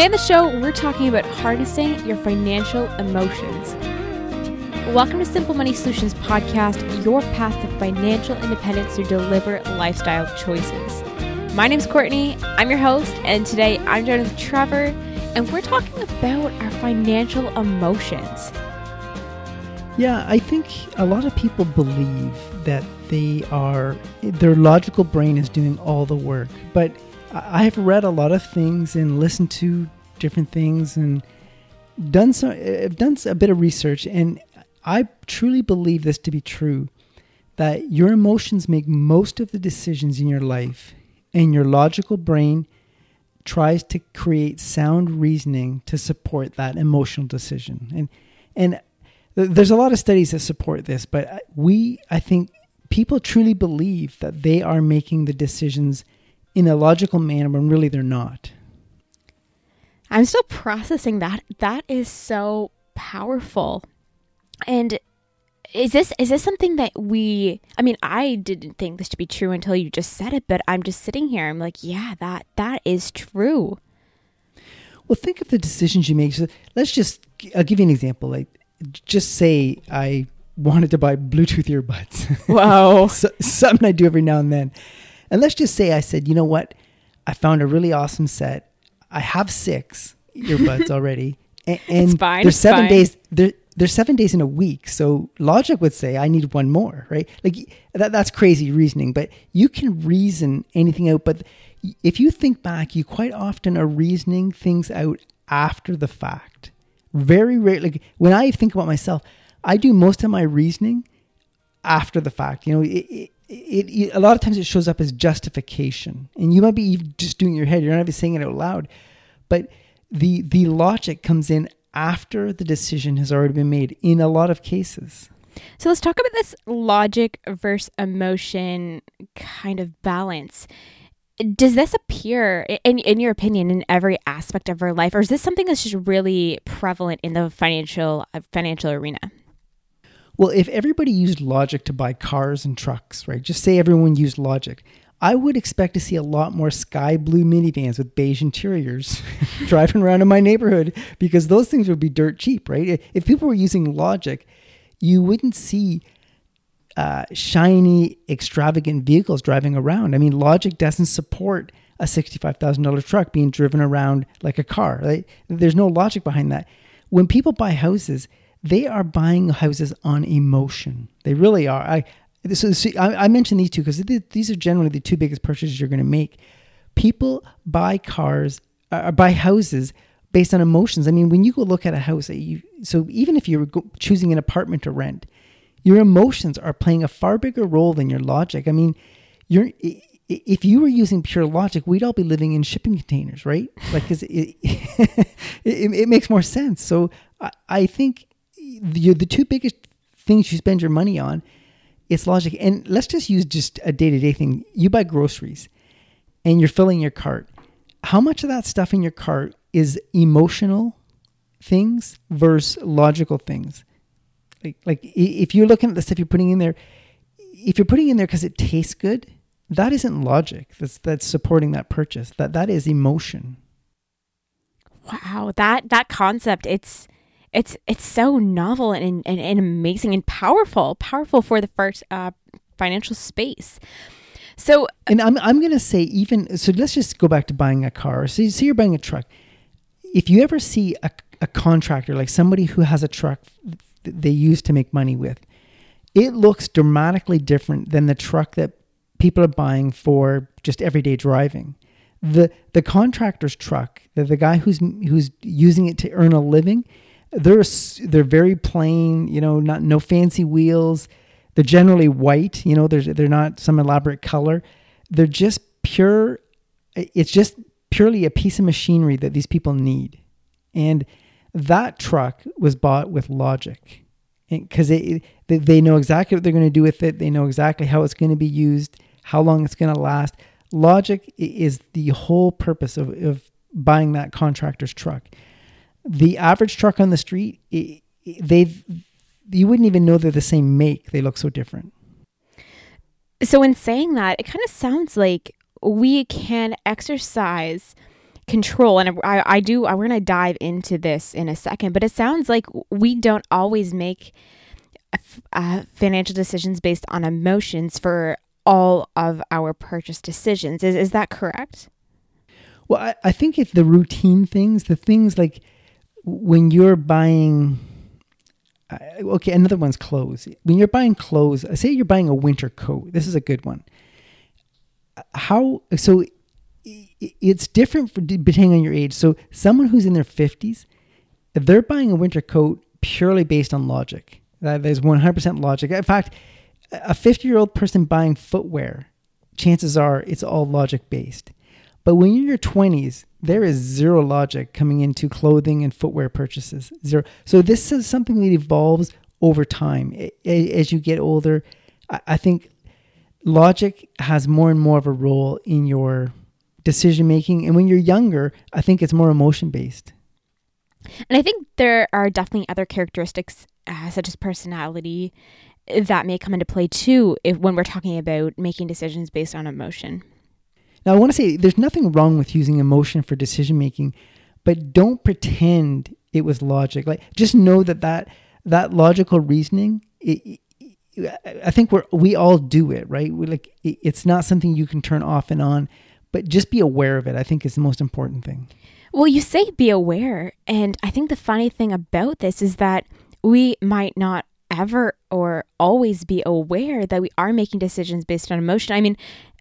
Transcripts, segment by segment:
Today on the show, we're talking about harnessing your financial emotions. Welcome to Simple Money Solutions Podcast, your path to financial independence through deliberate lifestyle choices. My name's Courtney, I'm your host, and today I'm joined with Trevor, and we're talking about our financial emotions. Yeah, I think a lot of people believe that they are, their logical brain is doing all the work. But I have read a lot of things and listened to different things and done some, I've uh, done a bit of research, and I truly believe this to be true that your emotions make most of the decisions in your life, and your logical brain tries to create sound reasoning to support that emotional decision. And and there's a lot of studies that support this, but uh, we I think people truly believe that they are making the decisions in a logical manner when really they're not. I'm still processing that. That is so powerful. And is this is this something that we I mean, I didn't think this to be true until you just said it, but I'm just sitting here. I'm like, yeah, that that is true. Well, think of the decisions you make. So let's just I'll give you an example. Like just say I wanted to buy Bluetooth earbuds. Wow. so, something I do every now and then. And let's just say I said, you know what? I found a really awesome set. I have six earbuds already. And, and fine, there's seven fine. days there there's seven days in a week. So logic would say I need one more, right? Like that that's crazy reasoning, but you can reason anything out. But if you think back, you quite often are reasoning things out after the fact. Very rarely like when I think about myself, I do most of my reasoning after the fact. You know, it, it, it, it, a lot of times it shows up as justification, and you might be just doing your head. You're not even saying it out loud, but the the logic comes in after the decision has already been made in a lot of cases. So let's talk about this logic versus emotion kind of balance. Does this appear, in, in your opinion, in every aspect of our life, or is this something that's just really prevalent in the financial uh, financial arena? Well, if everybody used logic to buy cars and trucks, right? Just say everyone used logic. I would expect to see a lot more sky blue minivans with beige interiors driving around in my neighborhood because those things would be dirt cheap, right? If people were using logic, you wouldn't see uh, shiny, extravagant vehicles driving around. I mean, logic doesn't support a $65,000 truck being driven around like a car. Right? There's no logic behind that. When people buy houses, they are buying houses on emotion. They really are. I, so, so I, I mentioned these two because these are generally the two biggest purchases you're going to make. People buy cars, uh, buy houses based on emotions. I mean, when you go look at a house, you, so even if you're choosing an apartment to rent, your emotions are playing a far bigger role than your logic. I mean, you're if you were using pure logic, we'd all be living in shipping containers, right? Like, because it, it, it, makes more sense. So I, I think the, the two biggest things you spend your money on it's logic. And let's just use just a day to day thing. You buy groceries and you're filling your cart. How much of that stuff in your cart is emotional things versus logical things? Like, like if you're looking at the stuff you're putting in there, if you're putting in there because it tastes good, that isn't logic. That's that's supporting that purchase. That that is emotion. Wow, that that concept it's it's it's so novel and, and, and amazing and powerful, powerful for the first uh, financial space. So, and I'm I'm gonna say even so. Let's just go back to buying a car. So, so you're buying a truck. If you ever see a, a contractor like somebody who has a truck they use to make money with, it looks dramatically different than the truck that people are buying for just everyday driving. The the contractor's truck, the, the guy who's who's using it to earn a living, they're they're very plain, you know, not no fancy wheels. They're generally white, you know, they're they're not some elaborate color. They're just pure it's just purely a piece of machinery that these people need. And that truck was bought with logic because they, they know exactly what they're going to do with it. They know exactly how it's going to be used, how long it's going to last. Logic is the whole purpose of, of buying that contractor's truck the average truck on the street, they've you wouldn't even know they're the same make. They look so different. So in saying that, it kind of sounds like we can exercise control and I, I do I, we're going to dive into this in a second but it sounds like we don't always make uh, financial decisions based on emotions for all of our purchase decisions is, is that correct well I, I think if the routine things the things like when you're buying uh, okay another one's clothes when you're buying clothes say you're buying a winter coat this is a good one how so it's different for depending on your age. So someone who's in their 50s, if they're buying a winter coat purely based on logic, that is 100% logic. In fact, a 50 year old person buying footwear, chances are it's all logic based. But when you're in your 20s, there is zero logic coming into clothing and footwear purchases. Zero. So this is something that evolves over time. As you get older, I think logic has more and more of a role in your decision making. And when you're younger, I think it's more emotion based. And I think there are definitely other characteristics, uh, such as personality, that may come into play too if when we're talking about making decisions based on emotion. Now, I want to say there's nothing wrong with using emotion for decision making, but don't pretend it was logic. Like, just know that that, that logical reasoning, it, I think we're we all do it, right? We like it's not something you can turn off and on but just be aware of it. I think is the most important thing. Well, you say be aware, and I think the funny thing about this is that we might not ever or always be aware that we are making decisions based on emotion. I mean,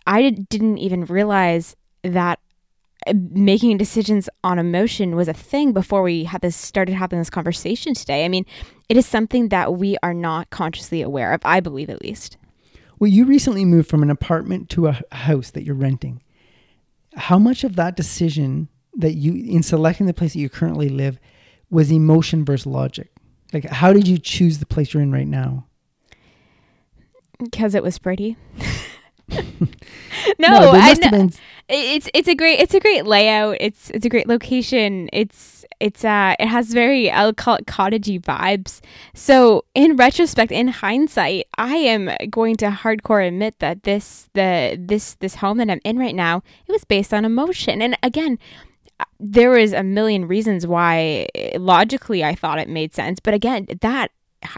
I didn't even realize that uh, making decisions on emotion was a thing before we had this started having this conversation today. I mean, it is something that we are not consciously aware of, I believe at least. Well, you recently moved from an apartment to a house that you're renting how much of that decision that you in selecting the place that you currently live was emotion versus logic like how did you choose the place you're in right now because it was pretty no, no I it's it's a great it's a great layout it's it's a great location it's it's uh it has very I'll call it cottagey vibes. So in retrospect, in hindsight, I am going to hardcore admit that this the this this home that I'm in right now, it was based on emotion. And again, uh, there was a million reasons why logically I thought it made sense. But again, that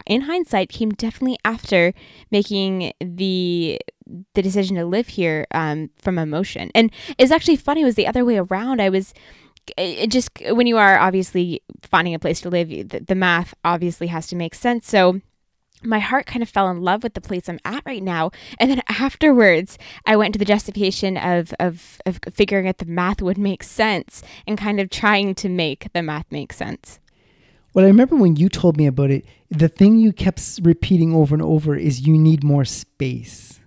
in hindsight came definitely after making the the decision to live here um, from emotion. And it's actually funny, it was the other way around. I was it just when you are obviously finding a place to live, the, the math obviously has to make sense. So my heart kind of fell in love with the place I'm at right now. And then afterwards, I went to the justification of, of, of figuring out the math would make sense and kind of trying to make the math make sense. Well, I remember when you told me about it, the thing you kept repeating over and over is you need more space.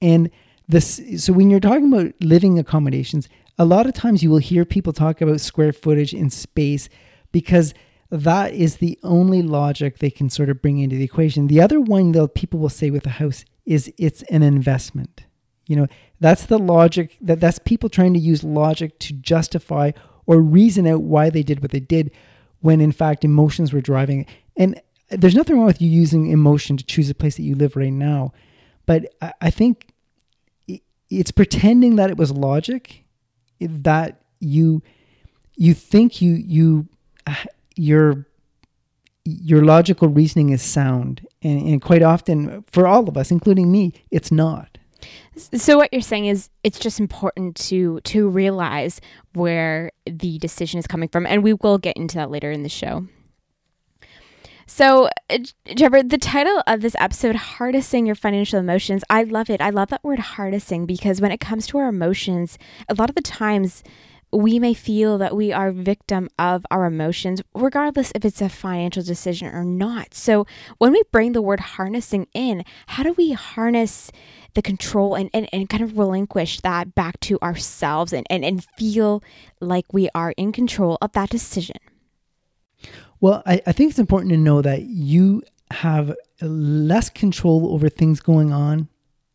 And this, so when you're talking about living accommodations, a lot of times you will hear people talk about square footage in space because that is the only logic they can sort of bring into the equation. The other one that people will say with a house is it's an investment. You know, that's the logic that that's people trying to use logic to justify or reason out why they did what they did when in fact emotions were driving it. And there's nothing wrong with you using emotion to choose a place that you live right now. But I, I think it's pretending that it was logic that you you think you you uh, your your logical reasoning is sound. And, and quite often for all of us including me it's not. So what you're saying is it's just important to to realize where the decision is coming from. And we will get into that later in the show so, uh, Trevor, the title of this episode, Harnessing Your Financial Emotions, I love it. I love that word harnessing because when it comes to our emotions, a lot of the times we may feel that we are victim of our emotions, regardless if it's a financial decision or not. So, when we bring the word harnessing in, how do we harness the control and, and, and kind of relinquish that back to ourselves and, and, and feel like we are in control of that decision? Well, I, I think it's important to know that you have less control over things going on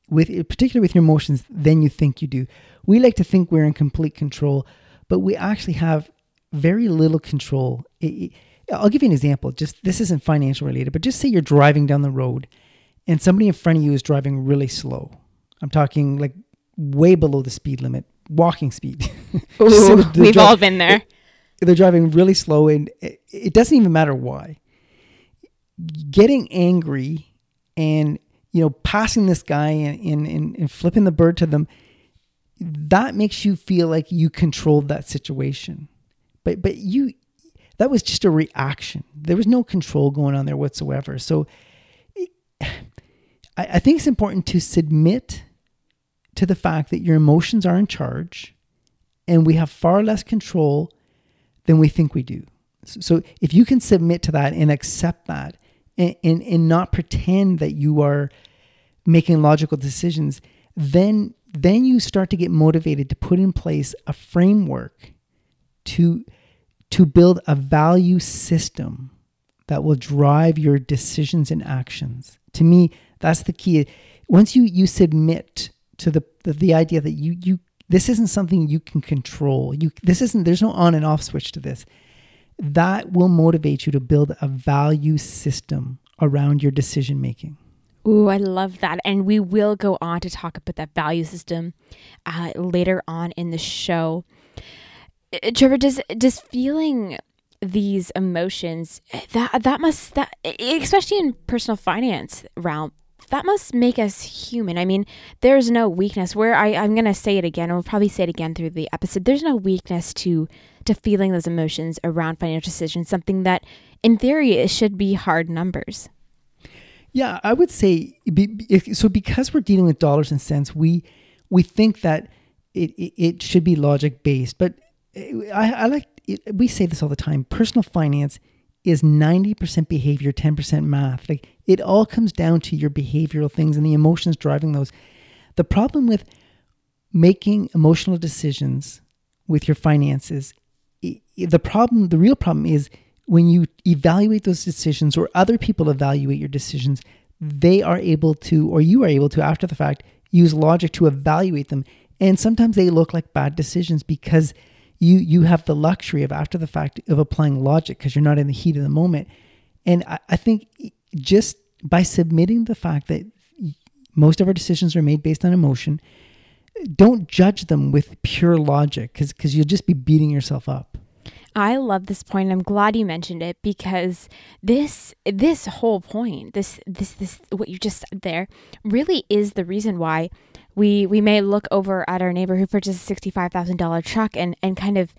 with particularly with your emotions than you think you do. We like to think we're in complete control, but we actually have very little control. It, it, I'll give you an example. Just this isn't financial related, but just say you're driving down the road and somebody in front of you is driving really slow. I'm talking like way below the speed limit, walking speed. Ooh, we've dri- all been there. They're driving really slow and it, doesn't even matter why. Getting angry and you know passing this guy and, and, and, and flipping the bird to them that makes you feel like you controlled that situation. But but you that was just a reaction. There was no control going on there whatsoever. So I, I think it's important to submit to the fact that your emotions are in charge and we have far less control than we think we do. So if you can submit to that and accept that and, and, and not pretend that you are making logical decisions, then then you start to get motivated to put in place a framework to to build a value system that will drive your decisions and actions. To me, that's the key. Once you you submit to the the, the idea that you you this isn't something you can control. You this isn't there's no on and off switch to this. That will motivate you to build a value system around your decision making. Ooh, I love that. And we will go on to talk about that value system uh, later on in the show. Uh, Trevor, does does feeling these emotions that that must that especially in personal finance realm that must make us human. I mean, there's no weakness. Where I, I'm gonna say it again, and we'll probably say it again through the episode. There's no weakness to to feeling those emotions around financial decisions. Something that, in theory, it should be hard numbers. Yeah, I would say so because we're dealing with dollars and cents, we we think that it it, it should be logic based. But eh, I, I like it, we say this all the time. Personal finance is 90% behavior, 10% math. Like it all comes down to your behavioral things and the emotions driving those. The problem with making emotional decisions with your finances, the problem, the real problem is when you evaluate those decisions or other people evaluate your decisions, they are able to, or you are able to, after the fact, use logic to evaluate them. And sometimes they look like bad decisions because you you have the luxury of after the fact of applying logic because you're not in the heat of the moment. And I, I think just by submitting the fact that most of our decisions are made based on emotion, don't judge them with pure logic because you'll just be beating yourself up. I love this point. I'm glad you mentioned it because this this whole point, this this this what you just said there, really is the reason why we we may look over at our neighbor who purchased a sixty five thousand dollar truck and and kind of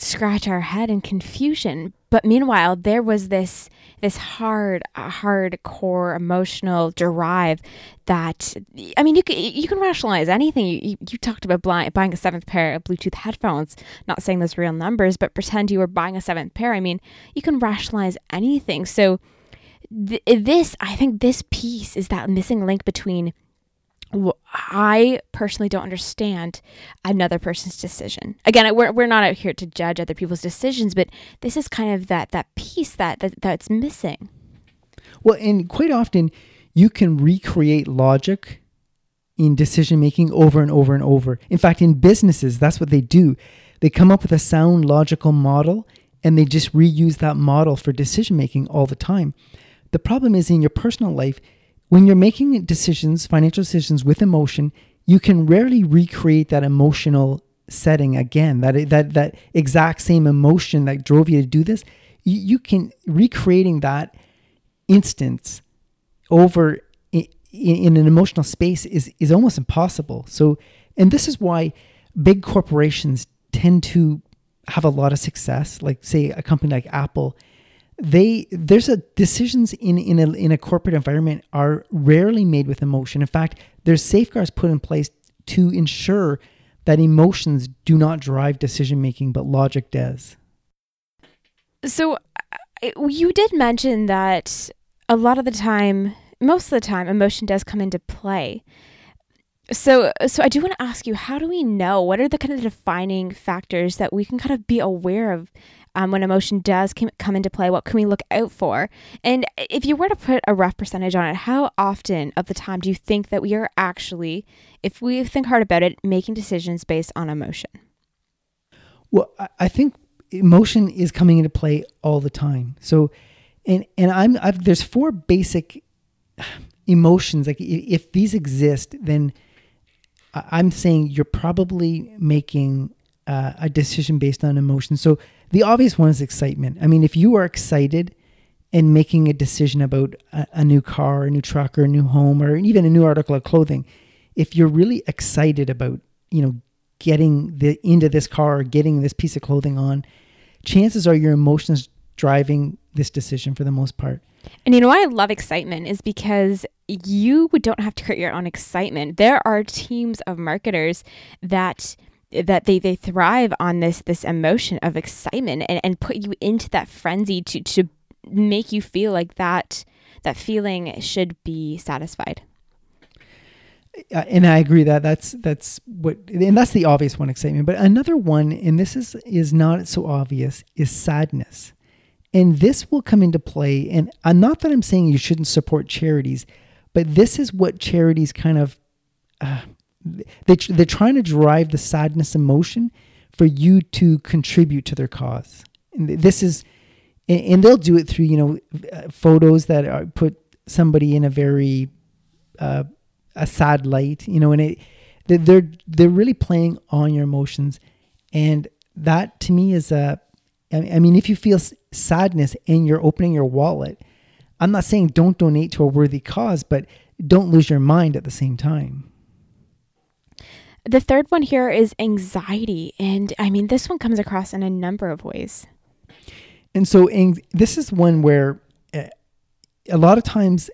scratch our head in confusion. But meanwhile, there was this this hard, hardcore emotional drive that I mean, you can you can rationalize anything. You, you talked about buying a seventh pair of Bluetooth headphones. Not saying those real numbers, but pretend you were buying a seventh pair. I mean, you can rationalize anything. So th- this, I think, this piece is that missing link between I personally don't understand another person's decision. Again, we're, we're not out here to judge other people's decisions, but this is kind of that that piece that, that that's missing. Well, and quite often you can recreate logic in decision making over and over and over. In fact, in businesses, that's what they do. They come up with a sound logical model and they just reuse that model for decision making all the time. The problem is in your personal life, when you're making decisions, financial decisions with emotion, you can rarely recreate that emotional setting again. That that that exact same emotion that drove you to do this, you, can recreating that instance over in, in an emotional space is is almost impossible. So, and this is why big corporations tend to have a lot of success. Like say a company like Apple they there's a decisions in in a in a corporate environment are rarely made with emotion. In fact, there's safeguards put in place to ensure that emotions do not drive decision making, but logic does. So you did mention that a lot of the time, most of the time, emotion does come into play. So, so I do want to ask you, how do we know? What are the kind of defining factors that we can kind of be aware of um, when emotion does come into play? What can we look out for? And if you were to put a rough percentage on it, how often of the time do you think that we are actually, if we think hard about it, making decisions based on emotion? Well, I think emotion is coming into play all the time. So, and and I'm I've, there's four basic emotions. Like if these exist, then I'm saying you're probably making uh, a decision based on emotion. So the obvious one is excitement. I mean, if you are excited and making a decision about a, a new car, a new truck, or a new home, or even a new article of clothing, if you're really excited about, you know, getting the into this car or getting this piece of clothing on, chances are your emotions driving this decision for the most part. And you know why I love excitement is because you don't have to create your own excitement. There are teams of marketers that that they, they thrive on this this emotion of excitement and, and put you into that frenzy to to make you feel like that that feeling should be satisfied. Uh, and I agree that that's that's what and that's the obvious one excitement. But another one, and this is is not so obvious, is sadness. And this will come into play. And uh, not that I'm saying you shouldn't support charities, but this is what charities kind of uh, they they're trying to drive the sadness emotion for you to contribute to their cause. And this is, and they'll do it through you know uh, photos that are put somebody in a very uh, a sad light, you know, and it they're they're really playing on your emotions, and that to me is a I mean, if you feel sadness and you're opening your wallet, I'm not saying don't donate to a worthy cause, but don't lose your mind at the same time. The third one here is anxiety. And I mean, this one comes across in a number of ways. And so, this is one where eh, a lot of times,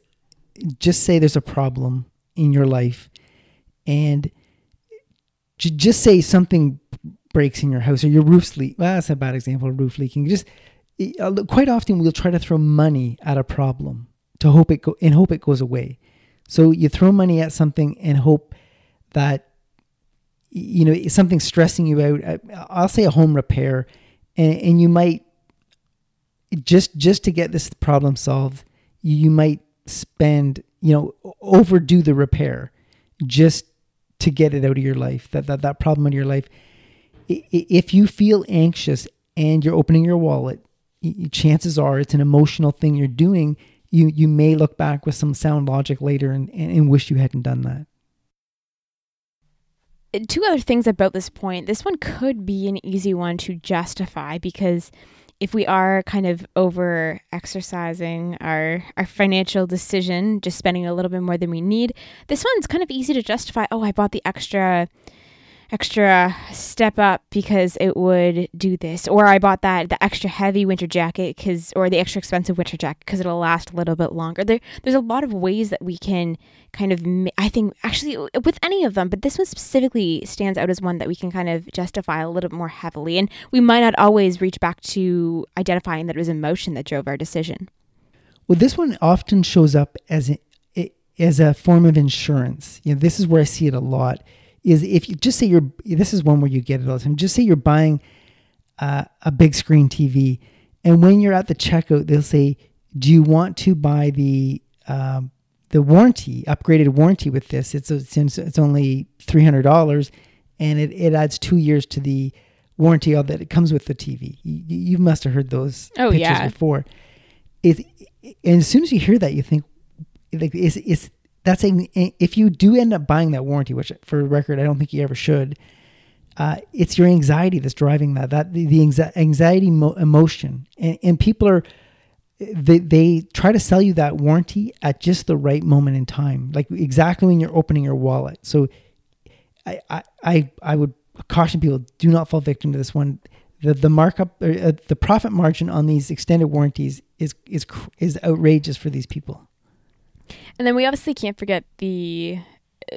just say there's a problem in your life and just say something breaks in your house or your roof's leak. Well, that's a bad example of roof leaking. Just quite often we'll try to throw money at a problem to hope it go and hope it goes away. So you throw money at something and hope that you know something's stressing you out. Uh, I'll say a home repair, and, and you might just just to get this problem solved, you might spend you know overdo the repair just to get it out of your life that that, that problem in your life if you feel anxious and you're opening your wallet, chances are it's an emotional thing you're doing. You you may look back with some sound logic later and, and wish you hadn't done that two other things about this point. This one could be an easy one to justify because if we are kind of over exercising our our financial decision, just spending a little bit more than we need, this one's kind of easy to justify. Oh, I bought the extra extra step up because it would do this. Or i bought that the extra heavy winter jacket because or the extra expensive winter jacket because it'll last a little bit longer. There there's a lot of ways that we can kind of i think actually with any of them but this one specifically stands out as one that we can kind of justify a little bit more heavily. And we might not always reach back to identifying that it was emotion that drove our decision. Well this one often shows up as a, as a form of insurance. You know this is where i see it a lot is if you just say you're this is one where you get it all the time. Just say you're buying uh, a big screen TV, and when you're at the checkout, they'll say, "Do you want to buy the um, the warranty upgraded warranty with this? It's since it's only three hundred dollars, and it, it adds two years to the warranty that it comes with the TV. You, you must have heard those oh, pictures yeah. before. It, and as soon as you hear that, you think like is is that's saying if you do end up buying that warranty, which for record, I don't think you ever should. Uh, it's your anxiety that's driving that. That the, the anxiety mo- emotion, and, and people are they they try to sell you that warranty at just the right moment in time, like exactly when you're opening your wallet. So, I I I, I would caution people: do not fall victim to this one. The the markup, uh, the profit margin on these extended warranties is is is outrageous for these people. And then we obviously can't forget the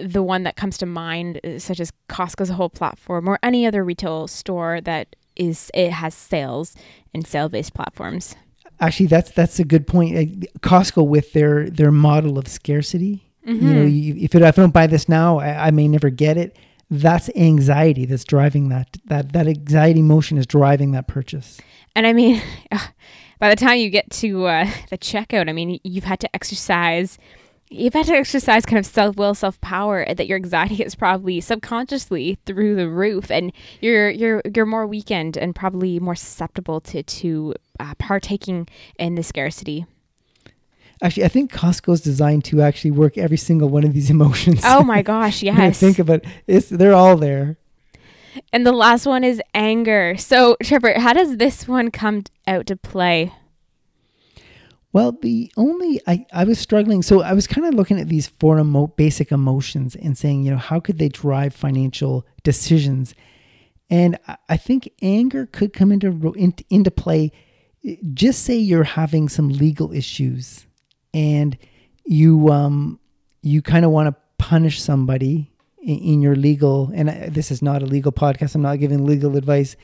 the one that comes to mind, uh, such as Costco's whole platform or any other retail store that is it has sales and sale based platforms. Actually, that's that's a good point. Costco with their their model of scarcity. Mm-hmm. You know, you, if, it, if I don't buy this now, I, I may never get it. That's anxiety that's driving that. That that anxiety motion is driving that purchase. And I mean, by the time you get to uh, the checkout, I mean, you've had to exercise you've had to exercise kind of self will, self power that your anxiety is probably subconsciously through the roof, and you're you're you're more weakened and probably more susceptible to to uh, partaking in the scarcity. Actually, I think Costco's designed to actually work every single one of these emotions. Oh my gosh, yes. think about it, it's they're all there. And the last one is anger. So, Trevor, how does this one come out to play? Well, the only I, I was struggling. So I was kind of looking at these four emo- basic emotions and saying, you know, how could they drive financial decisions? And I, I think anger could come into, into into play. Just say you're having some legal issues, and you um you kind of want to punish somebody in, in your legal. And I, this is not a legal podcast. I'm not giving legal advice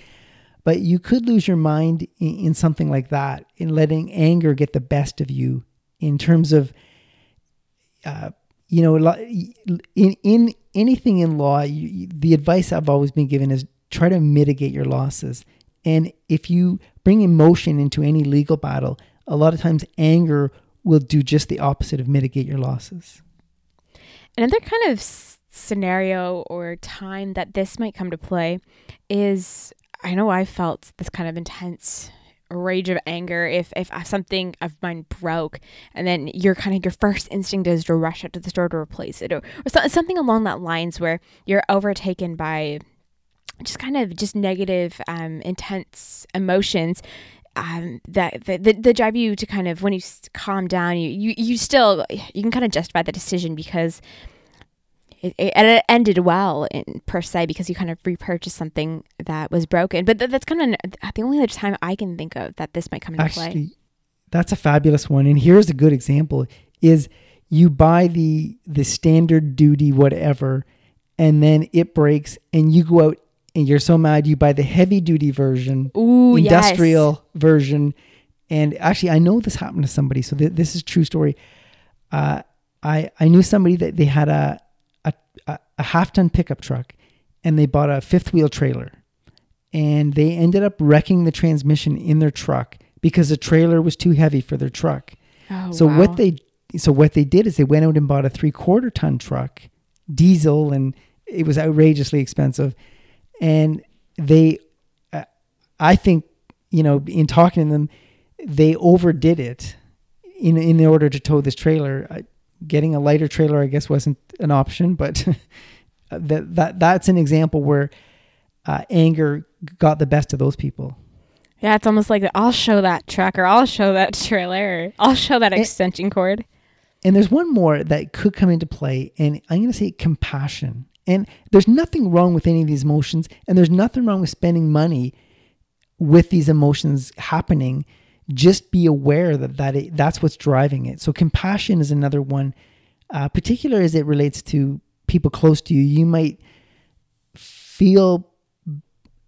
but you could lose your mind in, in something like that, in letting anger get the best of you in terms of, uh, you know, in, in anything in law, you, the advice I've always been given is try to mitigate your losses. And if you bring emotion into any legal battle, a lot of times anger will do just the opposite of mitigate your losses. Another kind of scenario or time that this might come to play is I know I felt this kind of intense rage of anger if if something of mine broke and then your kind of your first instinct is to rush out to the store to replace it or, or so, something along that lines where you're overtaken by just kind of just negative um, intense emotions um, that, that, that drive you to kind of when you calm down you, you you still you can kind of justify the decision because it, it, it ended well in, per se because you kind of repurchased something that was broken. But th- that's kind of the only other time I can think of that this might come into Actually, play. That's a fabulous one. And here's a good example: is you buy the the standard duty whatever, and then it breaks, and you go out and you're so mad you buy the heavy duty version, Ooh, industrial yes. version. And actually, I know this happened to somebody, so th- this is true story. Uh, I I knew somebody that they had a a, a half ton pickup truck and they bought a fifth wheel trailer and they ended up wrecking the transmission in their truck because the trailer was too heavy for their truck. Oh, so wow. what they so what they did is they went out and bought a three quarter ton truck, diesel, and it was outrageously expensive. And they, uh, I think, you know, in talking to them, they overdid it in in order to tow this trailer getting a lighter trailer, I guess, wasn't an option, but that that that's an example where uh, anger got the best of those people. Yeah, it's almost like I'll show that truck, or I'll show that trailer, or I'll show that extension and, cord. And there's one more that could come into play, and I'm going to say compassion. And there's nothing wrong with any of these emotions, and there's nothing wrong with spending money with these emotions happening just be aware that, that it, that's what's driving it. So compassion is another one, uh, particular as it relates to people close to you. You might feel,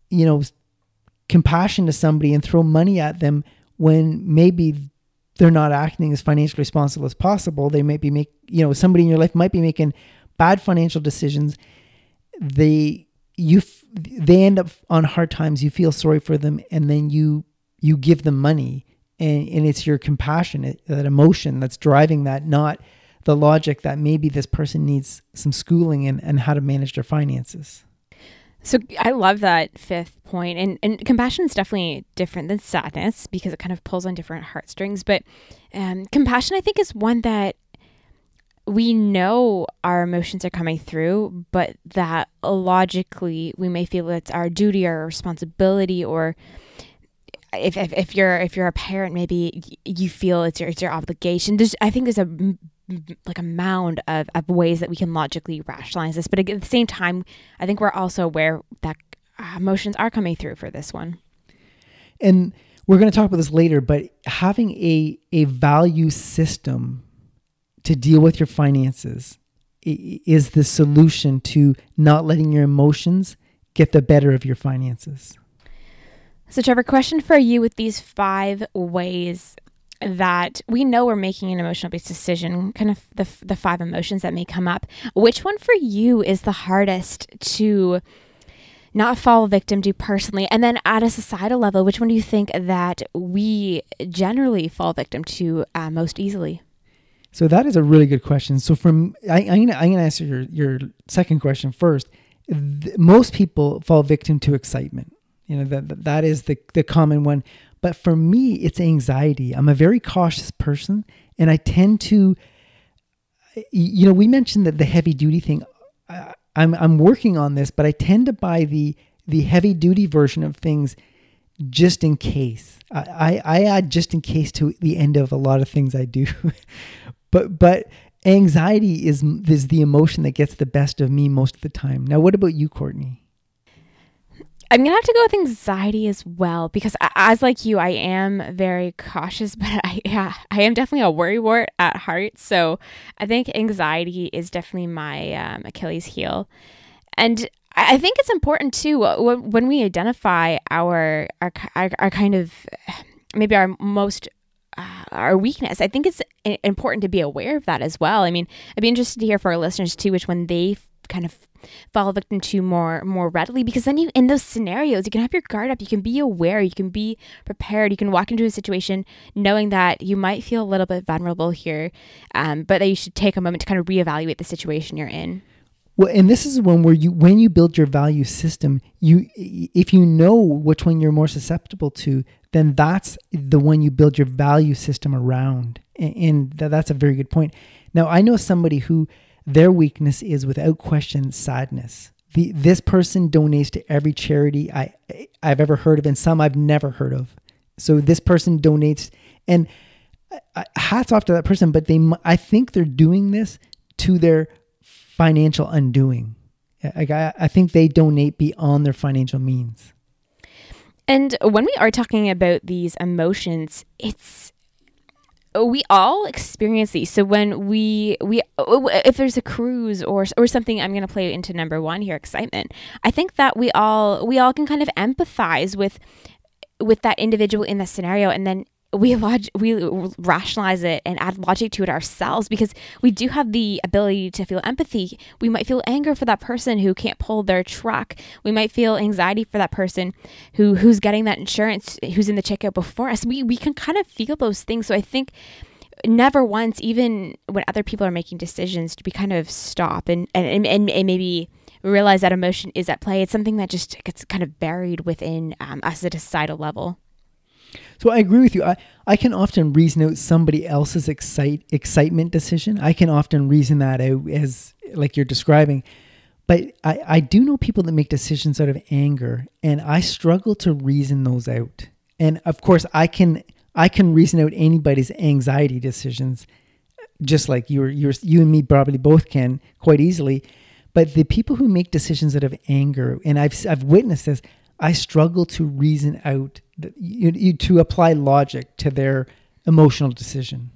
you know, compassion to somebody and throw money at them when maybe they're not acting as financially responsible as possible. They might be make, you know, somebody in your life might be making bad financial decisions. They you they end up on hard times. You feel sorry for them, and then you you give them money and, and it's your compassion, that emotion that's driving that, not the logic that maybe this person needs some schooling in and how to manage their finances. So I love that fifth point, and and compassion is definitely different than sadness because it kind of pulls on different heartstrings. But um, compassion, I think, is one that we know our emotions are coming through, but that logically we may feel it's our duty or responsibility or if, if, if you're if you're a parent, maybe you feel it's your it's your obligation. There's I think there's a like a mound of, of ways that we can logically rationalize this, but at the same time, I think we're also aware that uh, emotions are coming through for this one. And we're going to talk about this later, but having a a value system to deal with your finances is the solution to not letting your emotions get the better of your finances. So, Trevor, question for you with these five ways that we know we're making an emotional based decision, kind of the, the five emotions that may come up. Which one for you is the hardest to not fall victim to personally? And then at a societal level, which one do you think that we generally fall victim to uh, most easily? So that is a really good question. So from I, am gonna I'm gonna answer your your second question first. Th- most people fall victim to excitement. You know that that is the the common one. But for me, it's anxiety. I'm a very cautious person, and I tend to. You know, we mentioned that the heavy duty thing. I, I'm I'm working on this, but I tend to buy the the heavy duty version of things just in case. I, I, I add just in case to the end of a lot of things I do. but but anxiety is is the emotion that gets the best of me most of the time. Now, what about you, Courtney? I'm gonna have to go with anxiety as well because, as like you, I am very cautious, but I yeah, I am definitely a worrywart at heart. So I think anxiety is definitely my um, Achilles heel, and I think it's important too when we identify our our our, our kind of maybe our most uh, our weakness. I think it's important to be aware of that as well. I mean, I'd be interested to hear for our listeners too, which one they kind of fall victim to more more readily because then you in those scenarios you can have your guard up you can be aware you can be prepared you can walk into a situation knowing that you might feel a little bit vulnerable here um, but that you should take a moment to kind of reevaluate the situation you're in well, and this is one where you, when you build your value system, you, if you know which one you're more susceptible to, then that's the one you build your value system around. And, that's a very good point. Now, I know somebody who their weakness is without question sadness. The, this person donates to every charity I, I've ever heard of, and some I've never heard of. So this person donates, and uh, uh, hats off to that person. But they, I think they're doing this to their financial undoing. I, I think they donate beyond their financial means. And when we are talking about these emotions, it's Oh, we all experience these. So when we we oh, if there's a cruise or or something, I'm going to play into number one here, excitement. I think that we all we all can kind of empathize with with that individual in the scenario, and then we log- we rationalize it and add logic to it ourselves because we do have the ability to feel empathy. We might feel anger for that person who can't pull their truck. We might feel anxiety for that person who who's getting that insurance, who's in the checkout before us. We we can kind of feel those things. So I think never once, even when other people are making decisions, to be kind of stop and and and, and maybe realize that emotion is at play. It's something that just gets kind of buried within um, us at a societal level. So I agree with you. I, I can often reason out somebody else's excite, excitement decision. I can often reason that out as like you're describing. But I, I do know people that make decisions out of anger and I struggle to reason those out. And of course I can I can reason out anybody's anxiety decisions just like you you you and me probably both can quite easily. But the people who make decisions out of anger, and I've I've witnessed this, I struggle to reason out, you, you, to apply logic to their emotional decision.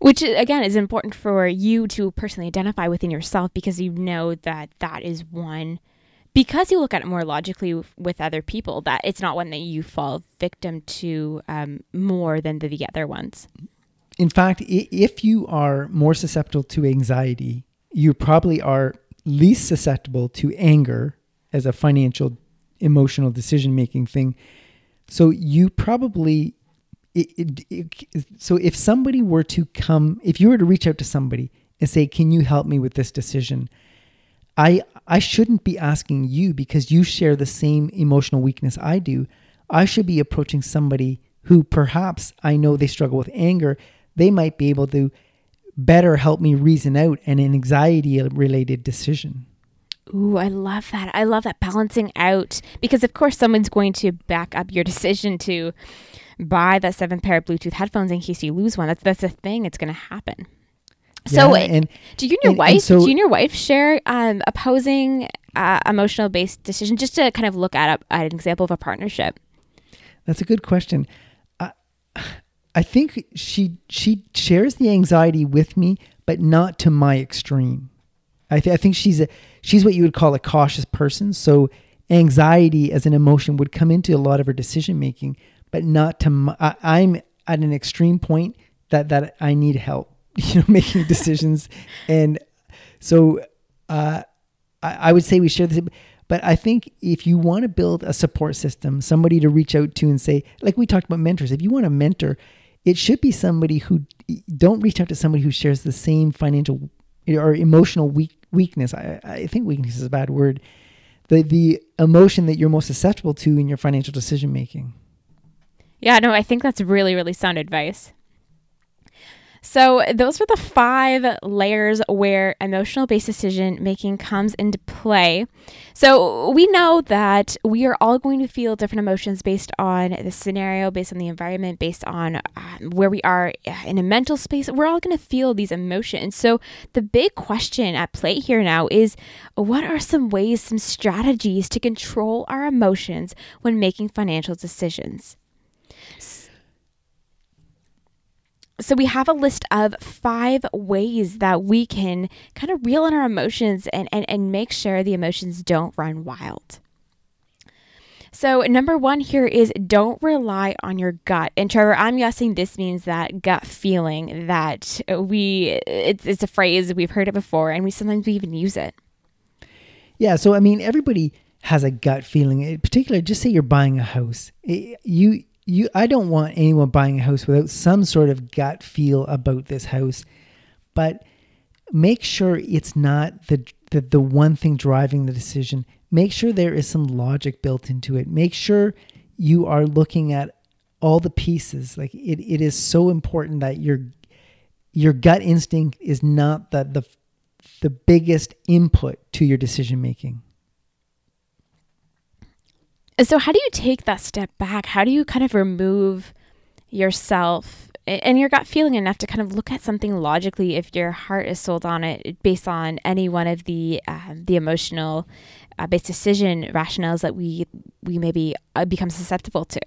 Which, again, is important for you to personally identify within yourself because you know that that is one, because you look at it more logically with other people, that it's not one that you fall victim to um, more than the, the other ones. In fact, if you are more susceptible to anxiety, you probably are least susceptible to anger as a financial emotional decision making thing. So you probably it, it, it, so if somebody were to come, if you were to reach out to somebody and say, "Can you help me with this decision?" I I shouldn't be asking you because you share the same emotional weakness I do. I should be approaching somebody who perhaps I know they struggle with anger. They might be able to better help me reason out an anxiety related decision. Ooh, I love that. I love that balancing out because, of course, someone's going to back up your decision to buy that seventh pair of Bluetooth headphones in case you lose one. That's that's a thing. It's going to happen. So, yeah, and, do you and your and, wife, and so, do you and your wife share um, opposing uh, emotional based decisions? Just to kind of look at, a, at an example of a partnership. That's a good question. I, I think she she shares the anxiety with me, but not to my extreme. I, th- I think she's a she's what you would call a cautious person. So anxiety as an emotion would come into a lot of her decision making, but not to. I'm at an extreme point that that I need help, you know, making decisions, and so uh, I, I would say we share this. But I think if you want to build a support system, somebody to reach out to and say, like we talked about mentors, if you want a mentor, it should be somebody who don't reach out to somebody who shares the same financial or emotional weak weakness. I, I think weakness is a bad word. The the emotion that you're most susceptible to in your financial decision making. Yeah, no, I think that's really really sound advice. So, those are the five layers where emotional based decision making comes into play. So, we know that we are all going to feel different emotions based on the scenario, based on the environment, based on um, where we are in a mental space. We're all going to feel these emotions. So, the big question at play here now is what are some ways, some strategies to control our emotions when making financial decisions? So, we have a list of five ways that we can kind of reel in our emotions and, and, and make sure the emotions don't run wild. So, number one here is don't rely on your gut. And Trevor, I'm guessing this means that gut feeling that we, it's, it's a phrase, we've heard it before, and we sometimes we even use it. Yeah. So, I mean, everybody has a gut feeling, in particular, just say you're buying a house. You, you I don't want anyone buying a house without some sort of gut feel about this house. But make sure it's not the the, the one thing driving the decision. Make sure there is some logic built into it. Make sure you are looking at all the pieces. Like it, it is so important that your your gut instinct is not the the the biggest input to your decision making. So, how do you take that step back? How do you kind of remove yourself and your gut feeling enough to kind of look at something logically if your heart is sold on it based on any one of the uh, the emotional uh, based decision rationales that we we maybe uh, become susceptible to?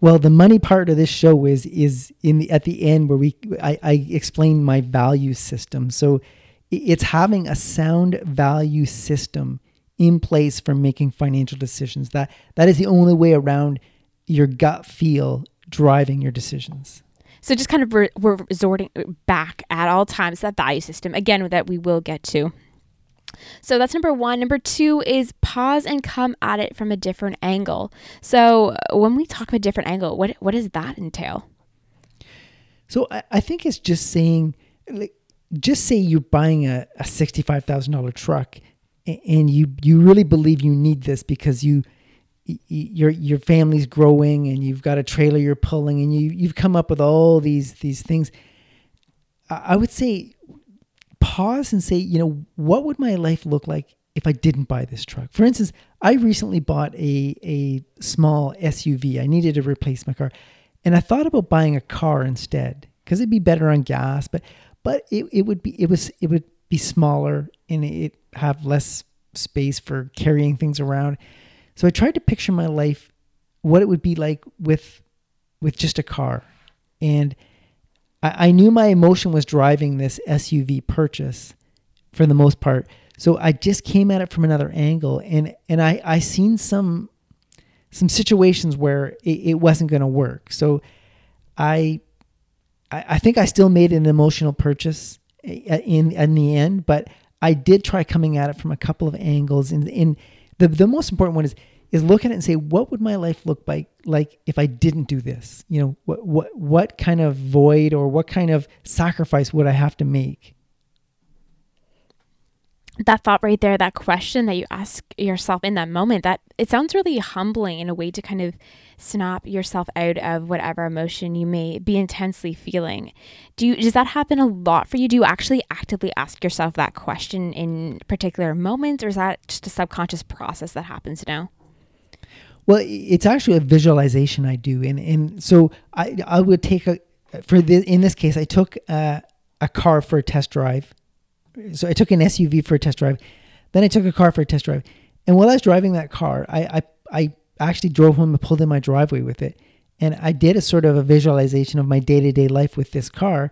Well, the money part of this show is is in the at the end where we I, I explain my value system. So it's having a sound value system in place for making financial decisions. That that is the only way around your gut feel driving your decisions. So just kind of re- we're resorting back at all times that value system again that we will get to. So that's number one. Number two is pause and come at it from a different angle. So when we talk about a different angle, what what does that entail? So I, I think it's just saying, like, just say you're buying a, a sixty five thousand dollar truck and you you really believe you need this because you your your family's growing and you've got a trailer you're pulling and you you've come up with all these these things. I would say pause and say you know what would my life look like if i didn't buy this truck? For instance i recently bought a a small suv i needed to replace my car. And i thought about buying a car instead because it'd be better on gas but but it, it would be it was it would be smaller and it have less space for carrying things around. So I tried to picture my life, what it would be like with with just a car, and I, I knew my emotion was driving this SUV purchase for the most part. So I just came at it from another angle, and and I I seen some some situations where it, it wasn't going to work. So I, I I think I still made an emotional purchase eh, in in the end, but I did try coming at it from a couple of angles. And in the the most important one is is look at it and say, what would my life look like like if I didn't do this? You know, what what what kind of void or what kind of sacrifice would I have to make? that thought right there, that question that you ask yourself in that moment, that it sounds really humbling in a way to kind of snap yourself out of whatever emotion you may be intensely feeling. Do you does that happen a lot for you? Do you actually actively ask yourself that question in particular moments or is that just a subconscious process that happens now? Well, it's actually a visualization I do and and so I I would take a for this in this case I took a, a car for a test drive so I took an SUV for a test drive. Then I took a car for a test drive. And while I was driving that car, I, I, I actually drove home and pulled in my driveway with it. And I did a sort of a visualization of my day to day life with this car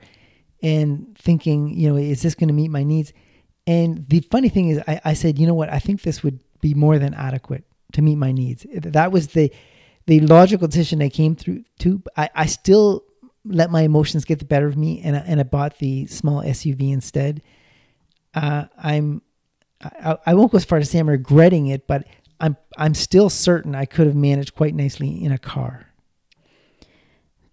and thinking, you know, is this going to meet my needs? And the funny thing is, I, I said, you know what? I think this would be more than adequate to meet my needs. That was the the logical decision I came through to. I, I still let my emotions get the better of me, and I, and I bought the small SUV instead uh, I'm I, I won't go as far to say I'm regretting it, but I'm I'm still certain I could have managed quite nicely in a car.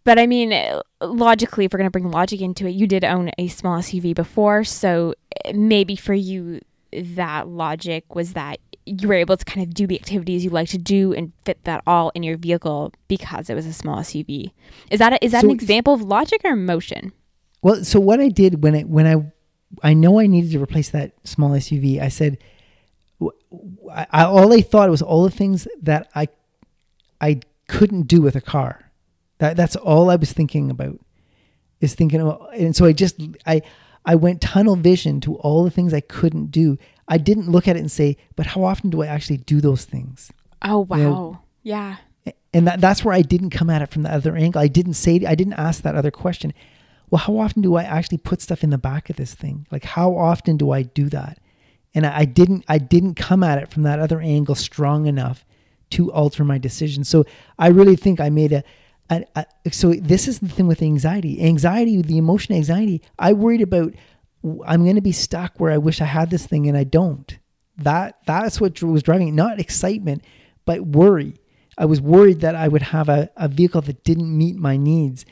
But I mean, logically, if we're going to bring logic into it, you did own a small SUV before, so eh, maybe for you that logic was that you were able to kind of do the activities you like to do and fit that all in your vehicle because it was a small SUV. Is that a, is that so an example of logic or emotion? Well, so what I did when I when I I know I needed to replace that small SUV, I said I, I, all I thought was all the things that I I couldn't do with a car. That that's all I was thinking about. Is thinking about, and so I just I I went tunnel vision to all the things I couldn't do. I didn't look at it and say, but how often do I actually do those things? Oh wow. You know? Yeah. And that, that's where I didn't come at it from the other angle. I didn't say I didn't ask that other question. Well, how often do I actually put stuff in the back of this thing? Like how often do I do that? And I, didn't I didn't come at it from that other angle strong enough to alter my decision. So I really think I made a, a, a, so this is the thing with anxiety. Anxiety, the emotion anxiety, I worried about I'm going to be stuck where I wish I had this thing and I don't. That that's what was driving it, not excitement, but worry. I was worried that I would have a, a vehicle that didn't meet my needs.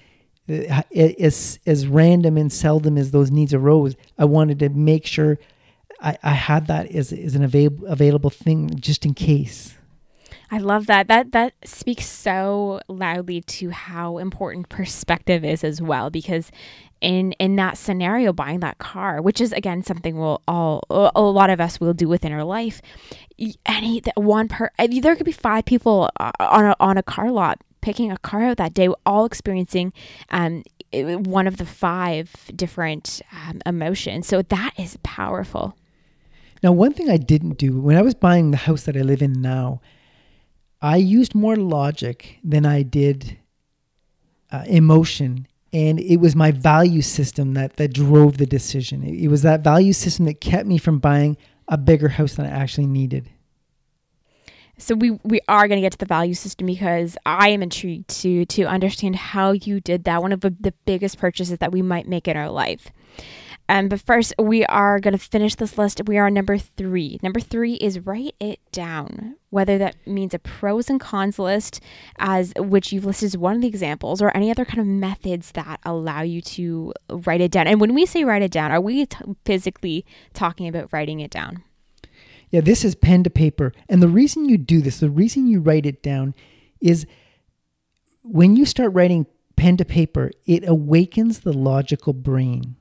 Uh, as as random and seldom as those needs arose, I wanted to make sure I, I had that as, as an available available thing just in case. I love that. That that speaks so loudly to how important perspective is as well because in in that scenario buying that car, which is again something we'll all a lot of us will do within our life. Any one per there could be five people uh, on a, on a car lot picking a car out that day, all experiencing um, one of the five different um, emotions. So that is powerful. Now, one thing I didn't do when I was buying the house that I live in now, I used more logic than I did uh, emotion. And it was my value system that, that drove the decision. It, it was that value system that kept me from buying a bigger house than I actually needed. So we we are going to get to the value system because I am intrigued to to understand how you did that. One of the, the biggest purchases that we might make in our life. Um, but first, we are going to finish this list. We are number three. Number three is write it down, whether that means a pros and cons list, as which you've listed as one of the examples, or any other kind of methods that allow you to write it down. And when we say write it down, are we t- physically talking about writing it down? Yeah, this is pen to paper. And the reason you do this, the reason you write it down is when you start writing pen to paper, it awakens the logical brain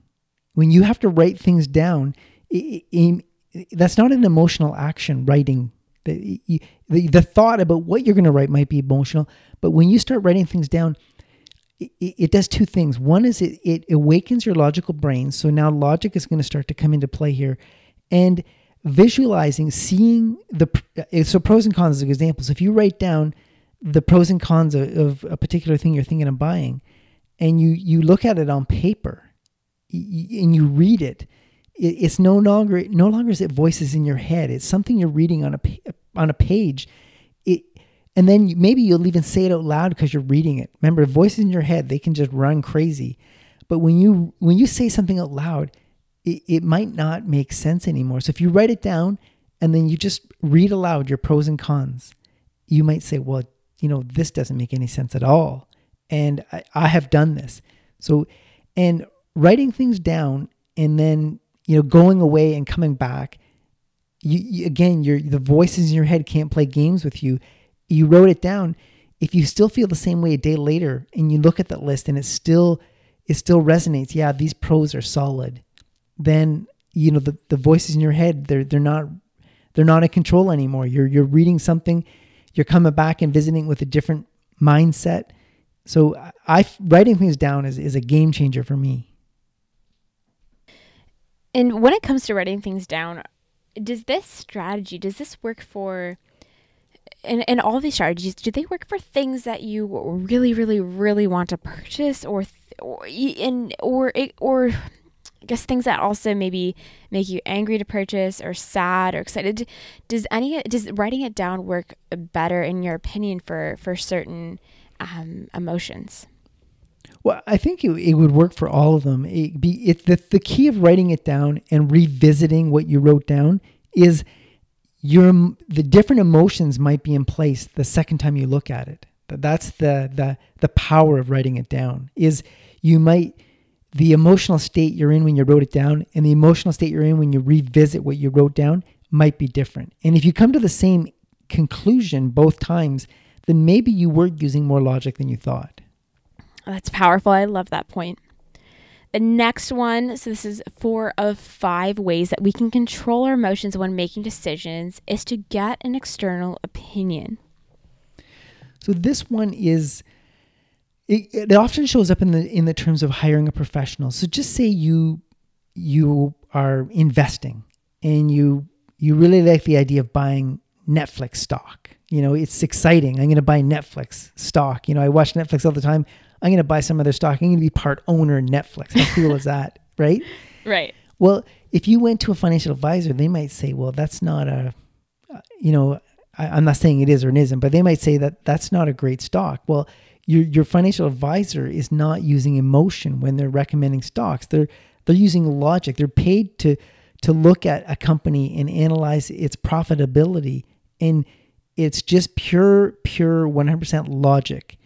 when you have to write things down, that's not an emotional action. Writing the, the, the thought about what you're going to write might be emotional, but when you start writing things down, it, it does two things. One is it, it awakens your logical brain. So now logic is going to start to come into play here, and visualizing, seeing the uh, so pros and cons as examples. If you write down the pros and cons of, of a particular thing you're thinking of buying, and you you look at it on paper and you read it, it's no longer no longer is it voices in your head. It's something you're reading on a on a page. It and then maybe you'll even say it out loud because you're reading it. Remember, voices in your head they can just run crazy, but when you when you say something out loud, it, it might not make sense anymore. So if you write it down and then you just read aloud your pros and cons, you might say, well, you know, this doesn't make any sense at all. And I, I have done this. So, and writing things down and then you know going away and coming back. You, you, again your the voices in your head can't play games with you. You wrote it down. If you still feel the same way a day later and you look at that list and it still it still resonates yeah these pros are solid then you know the, the voices in your head they're they're not they're not in control anymore. You're you're reading something you're coming back and visiting with a different mindset. So i writing things down is, is a game changer for me and when it comes to writing things down, does this strategy, does this work for and, and all these strategies, do they work for things that you really, really, really want to purchase, or or in or or I guess things that also maybe make you angry to purchase, or sad, or excited? Does any does writing it down work better in your opinion for for certain um, emotions? Well, I think it, it would work for all of them. It be it the, the key of writing it down and revisiting what you wrote down is your the different emotions might be in place the second time you look at it. That's the the the power of writing it down. Is you might the emotional state you're in when you wrote it down and the emotional state you're in when you revisit what you wrote down might be different. And if you come to the same conclusion both times, then maybe you were using more logic than you thought. That's powerful. I love that point. the next one, so this is four of five ways that we can control our emotions when making decisions, is to get an external opinion. So this one is it, it often shows up in the in the terms of hiring a professional. So just say you you are investing and you you really like the idea of buying Netflix stock. You know, it's exciting. I'm going to buy Netflix stock. You know, I watch Netflix all the time. I'm going to buy some of their stock. I'm going to be part owner Netflix. How cool is that? Right? Right. Well, if you went to a financial advisor, they might say, well, that's not a, you know, I, am not saying it is or it isn't, but they might say that that's not a great stock. Well, your your financial advisor is not using emotion when they're recommending stocks. They're they're using logic. They're paid to to look at a company and analyze its profitability and it's just pure pure 100% logic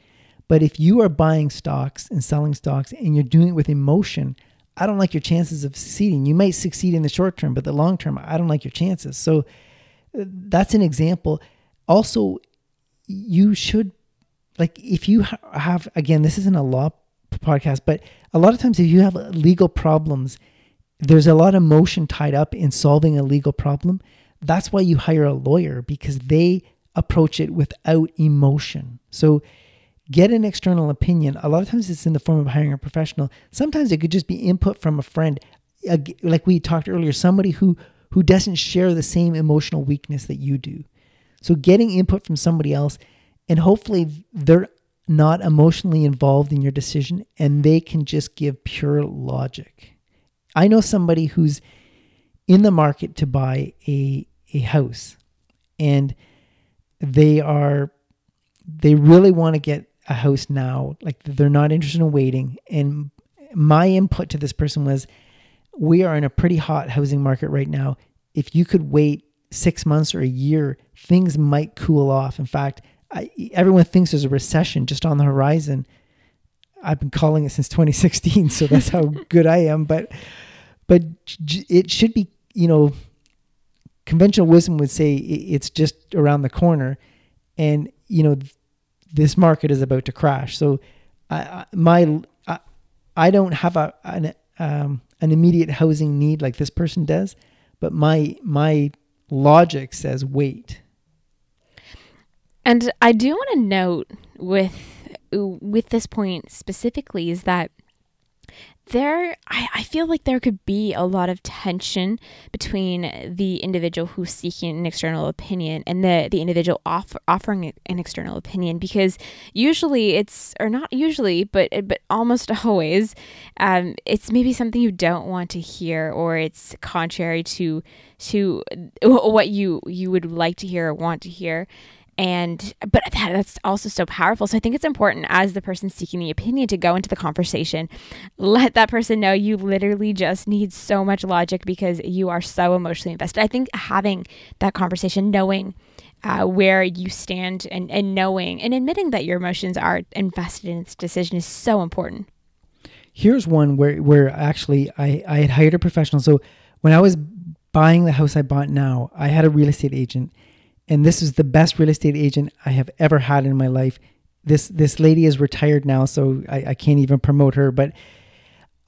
but if you are buying stocks and selling stocks and you're doing it with emotion, I don't like your chances of succeeding. You might succeed in the short term, but the long term, I don't like your chances. So uh, that's an example. Also, you should like if you have again, this isn't a law podcast, but a lot of times if you have legal problems, there's a lot of emotion tied up in solving a legal problem. That's why you hire a lawyer because they approach it without emotion. So get an external opinion. A lot of times it's in the form of hiring a professional. Sometimes it could just be input from a friend, like we talked earlier, somebody who who doesn't share the same emotional weakness that you do. So getting input from somebody else and hopefully they're not emotionally involved in your decision and they can just give pure logic. I know somebody who's in the market to buy a a house and they are they really want to get a house now. Like they're not interested in waiting. And my input to this person was we are in a pretty hot housing market right now. If you could wait six months or a year, things might cool off. In fact, I, everyone thinks there's a recession just on the horizon. I've been calling it since 2016, so that's how good I am. But but it should be, you know, conventional wisdom would say it's just around the corner, and you know this market is about to crash. So, I, I my I, I don't have a an um, an immediate housing need like this person does, but my my logic says wait. And I do want to note with with this point specifically is that there I, I feel like there could be a lot of tension between the individual who's seeking an external opinion and the, the individual off, offering an external opinion because usually it's or not usually but but almost always um, it's maybe something you don't want to hear or it's contrary to to what you you would like to hear or want to hear and but that, that's also so powerful. So i think it's important as the person seeking the opinion to go into the conversation let that person know you literally just need so much logic because you are so emotionally invested. I think having that conversation knowing uh, where you stand and, and knowing and admitting that your emotions are invested in this decision is so important. Here's one where where actually i i had hired a professional. So when i was buying the house i bought now i had a real estate agent and this is the best real estate agent I have ever had in my life. This this lady is retired now, so I, I can't even promote her. But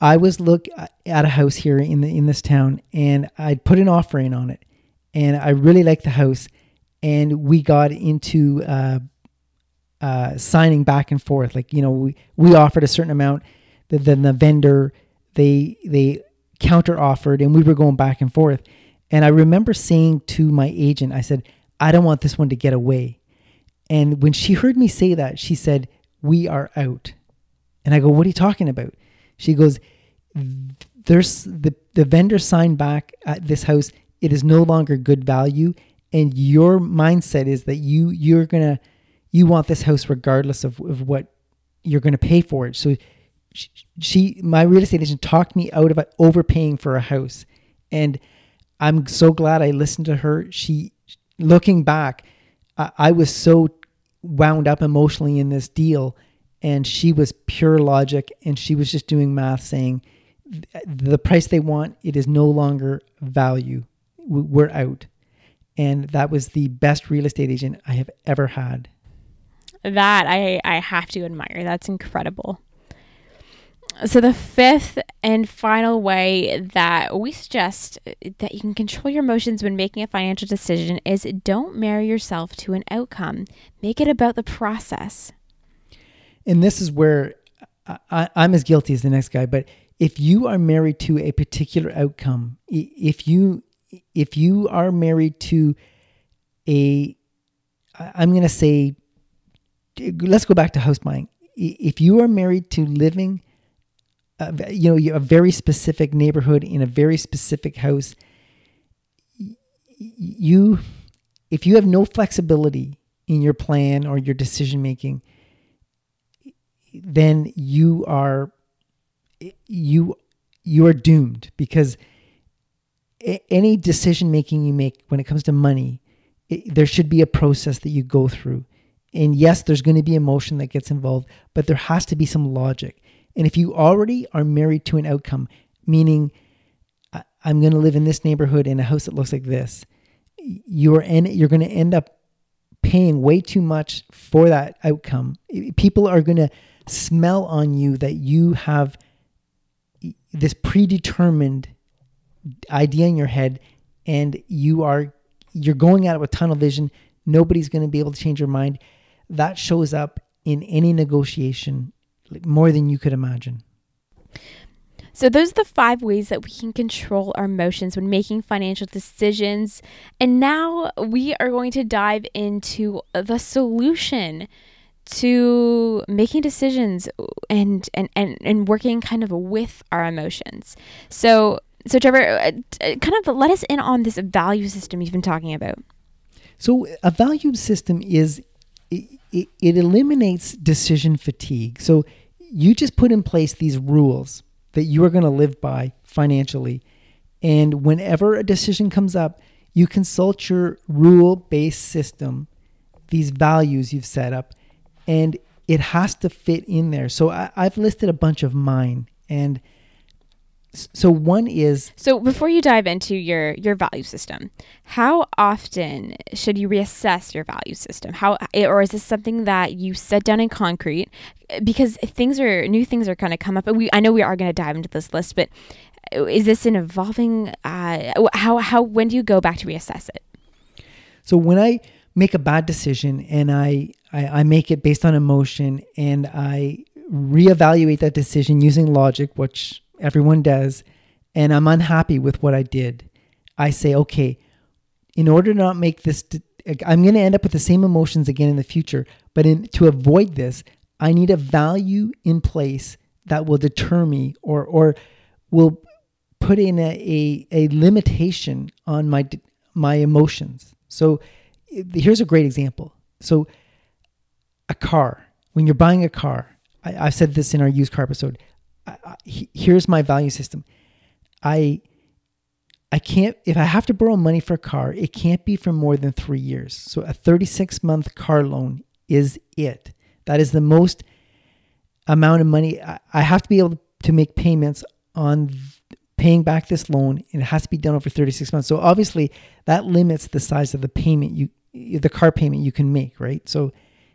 I was look at a house here in the in this town, and I put an offer in on it, and I really liked the house, and we got into uh, uh, signing back and forth. Like you know, we we offered a certain amount, then the vendor they they counter offered, and we were going back and forth. And I remember saying to my agent, I said, I don't want this one to get away. And when she heard me say that, she said, We are out. And I go, What are you talking about? She goes, There's the, the vendor signed back at this house. It is no longer good value. And your mindset is that you you're gonna you want this house regardless of, of what you're gonna pay for it. So she, she my real estate agent talked me out of overpaying for a house. And I'm so glad I listened to her. She looking back, I, I was so wound up emotionally in this deal, and she was pure logic, and she was just doing math, saying the price they want it is no longer value. We're out, and that was the best real estate agent I have ever had. That I I have to admire. That's incredible. So, the fifth and final way that we suggest uh, that you can control your emotions when making a financial decision is don't marry yourself to an outcome, make it about the process. And this is where I, am as guilty as the next guy, but if you are married to a particular outcome, if you if you are married to a I'm going to say let's go back to house buying. If you are married to living you know a very specific neighborhood in a very specific house you if you have no flexibility in your plan or your decision making then you are you you are doomed because any decision making you make when it comes to money it, there should be a process that you go through. And yes there's going to be emotion that gets involved but there has to be some logic and if you already are married to an outcome meaning i'm going to live in this neighborhood in a house that looks like this you're en- you're going to end up paying way too much for that outcome. People are going to smell on you that you have this predetermined idea in your head and you are you're going at it with tunnel vision. Nobody's going to be able to change your mind. That shows up in any negotiation more than you could imagine so, those are the five ways that we can control our emotions when making financial decisions. And now we are going to dive into the solution to making decisions and, and, and, and working kind of with our emotions. So, so Trevor, uh, kind of let us in on this value system you've been talking about. So, a value system is it, it, eliminates decision fatigue. So, you just put in place these rules that you are going to live by financially. And whenever a decision comes up, you consult your rule based system, these values you've set up, and it has to fit in there. So I, have listed a bunch of mine, and so one is so before you dive into your your value system how often should you reassess your value system? How eh, or is this something that you set down in concrete? Eh, because things are new things are going to come up and we i know we are going to dive into this list but eh, is this an evolving uh, how how when do you go back to reassess it? So when i make a bad decision and I, I, I make it based on emotion and I reevaluate that decision using logic, which everyone does, and I'm unhappy with what I did, I say, okay, in order to not make this, I'm going to end up with the same emotions again in the future. But in, to avoid this, I need a value in place that will deter me or, or will put in a, a, a limitation on my, my emotions. So here's a great example. So, a car, when you're buying a car, I, have said this in our used car episode. I, here's my value system. I I can't if I have to borrow money for a car, it can't be for more than three years. So a 36 month car loan is it. That is the most amount of money I, I have to be able to make payments on paying back this loan and it has to be done over 36 months. So obviously that limits the size of the payment you the car payment you can make, right? So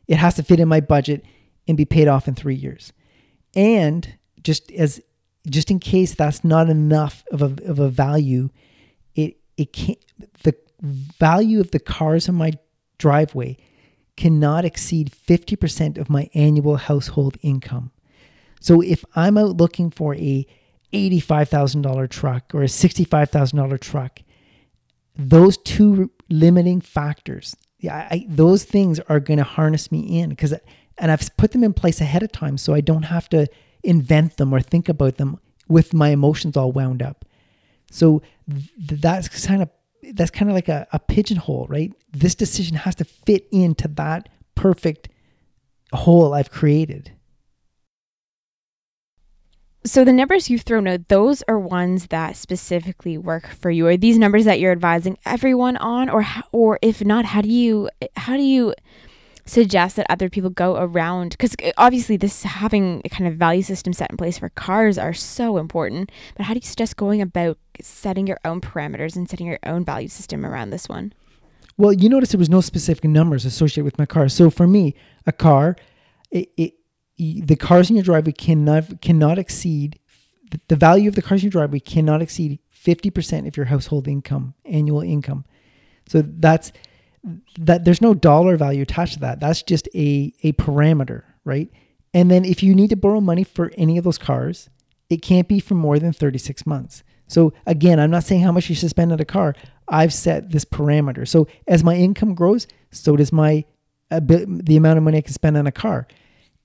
it has to fit in my budget and be paid off in 3 years. And just as just in case that's not enough of a of a value, it it can't the value of the cars in my driveway cannot exceed 50% of my annual household income. So if I'm out looking for a $85,000 truck or a $65,000 truck, those two limiting factors, yeah, I, those things are going to harness me in because, and I've put them in place ahead of time so I don't have to invent them or think about them with my emotions all wound up. So th- that's kind of that's kind of like a, a pigeonhole, right? This decision has to fit into that perfect hole I've created. So the numbers you've thrown out, those are ones that specifically work for you. Are these numbers that you're advising everyone on, or or if not, how do you how do you suggest that other people go around? Because uh, obviously, this having a kind of value system set in place for cars are so important. But how do you suggest going about setting your own parameters and setting your own value system around this one? Well, you notice there was no specific numbers associated with my car. So for me, a car, it, it the cars in your driveway cannot cannot exceed the value of the cars in your driveway cannot exceed 50% of your household income, annual income. So that's that there's no dollar value attached to that. That's just a a parameter, right? And then if you need to borrow money for any of those cars, it can't be for more than 36 months. So again, I'm not saying how much you should spend on a car. I've set this parameter. So as my income grows, so does my the amount of money I can spend on a car.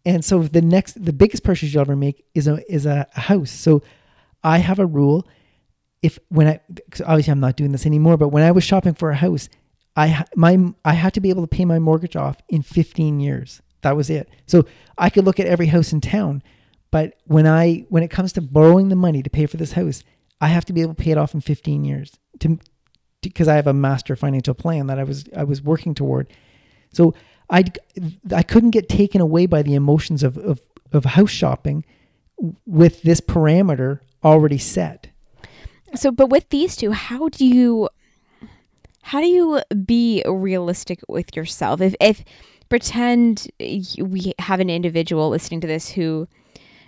And so the next, the biggest purchase you'll ever make is a is a house. So I have a rule. If when I obviously I'm not doing this anymore, but when I was shopping for a house, I my I had to be able to pay my mortgage off in 15 years. That was it. So I could look at every house in town, but when I when it comes to borrowing the money to pay for this house, I have to be able to pay it off in 15 years to because I have a master financial plan that I was I was working toward. So I I couldn't get taken away by the emotions of of, of house shopping with this parameter already set. So, but with these two, how do you how do you be realistic with yourself? If if pretend we have an individual listening to this who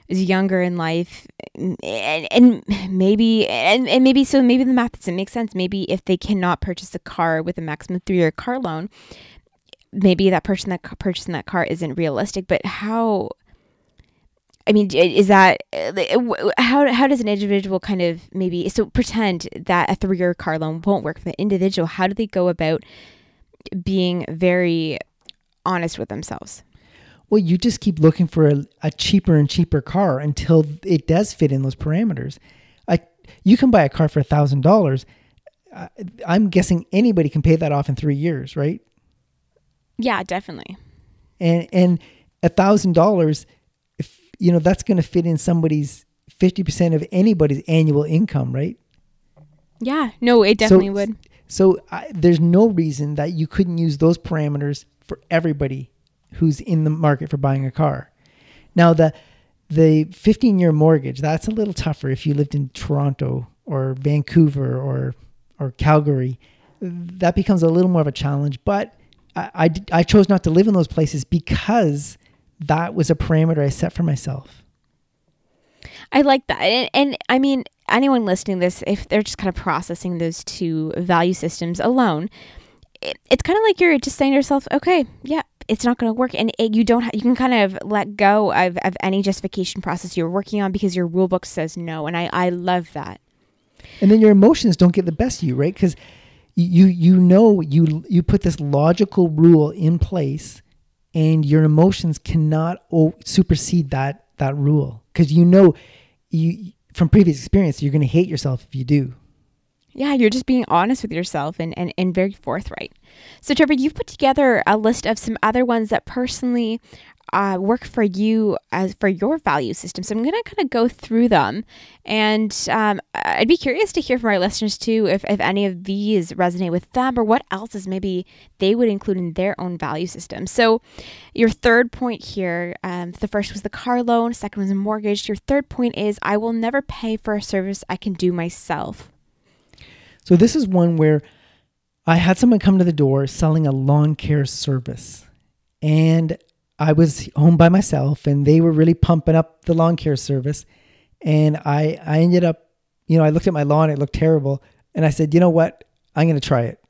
is younger in life mm, and, and maybe and, and maybe so maybe the math doesn't make sense maybe if they cannot purchase a car with a maximum three year car loan maybe that person that purchasing that car isn't realistic but how I mean, is that uh, how how does an individual kind of maybe so pretend that a three year car loan won't work for the individual? How do they go about being very honest with themselves? Well, you just keep looking for a, a cheaper and cheaper car until it does fit in those parameters. I you can buy a car for a thousand dollars. I'm guessing anybody can pay that off in three years, right? Yeah, definitely. And and a thousand dollars you know, that's going to fit in somebody's 50% of anybody's annual income, right? Yeah, no, it definitely so, would. So I, there's no reason that you couldn't use those parameters for everybody who's in the market for buying a car. Now the the 15 year mortgage, that's a little tougher if you lived in Toronto or Vancouver or or Calgary. That becomes a little more of a challenge, but I, I, I chose not to live in those places because that was a parameter I set for myself. I like that. And, and, I mean, anyone listening to this, if they're just kind of processing those two value systems alone, it, it's kind of like you're just saying to yourself, okay, yeah, it's not going to work. And it, you don't, ha- you can kind of let go of, of any justification process you're working on because your rule book says no. And I, I love that. And then your emotions don't get the best of you, right? Because you, you know, you, you put this logical rule in place and your emotions cannot o- supersede that that rule. Because you know you from previous experience you're going to hate yourself if you do. Yeah you're just being honest with yourself and, and, and very forthright. So trevor you've put together a list of some other ones that personally uh, work for you as for your value system. So I'm going to kind of go through them, and um, I'd be curious to hear from our listeners too if, if any of these resonate with them or what else is maybe they would include in their own value system. So your third point here, um, the first was the car loan, second was a mortgage. Your third point is I will never pay for a service I can do myself. So this is one where I had someone come to the door selling a lawn care service. And I was home by myself and they were really pumping up the lawn care service. And I, I ended up, you know, I looked at my lawn, it looked terrible. And I said, you know what? I'm going to try it.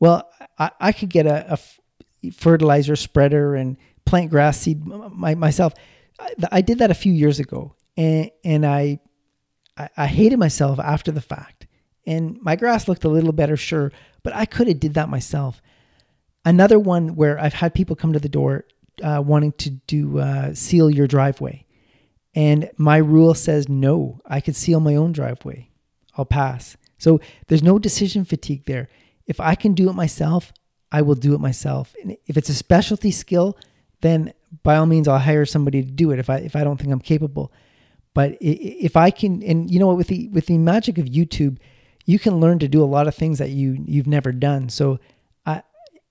Well, I, I could get a, a fertilizer spreader and plant grass seed my, myself. I, I, did that a few years ago and, and I, I, I hated myself after the fact. And my grass looked a little better, sure, but I could have did that myself. Another one where I've had people come to the door uh, wanting to do uh, seal your driveway, and my rule says no. I could seal my own driveway. I'll pass. So there's no decision fatigue there. If I can do it myself, I will do it myself. And if it's a specialty skill, then by all means I'll hire somebody to do it if I if I don't think I'm capable. But if I can, and you know what, with the with the magic of YouTube, you can learn to do a lot of things that you you've never done. So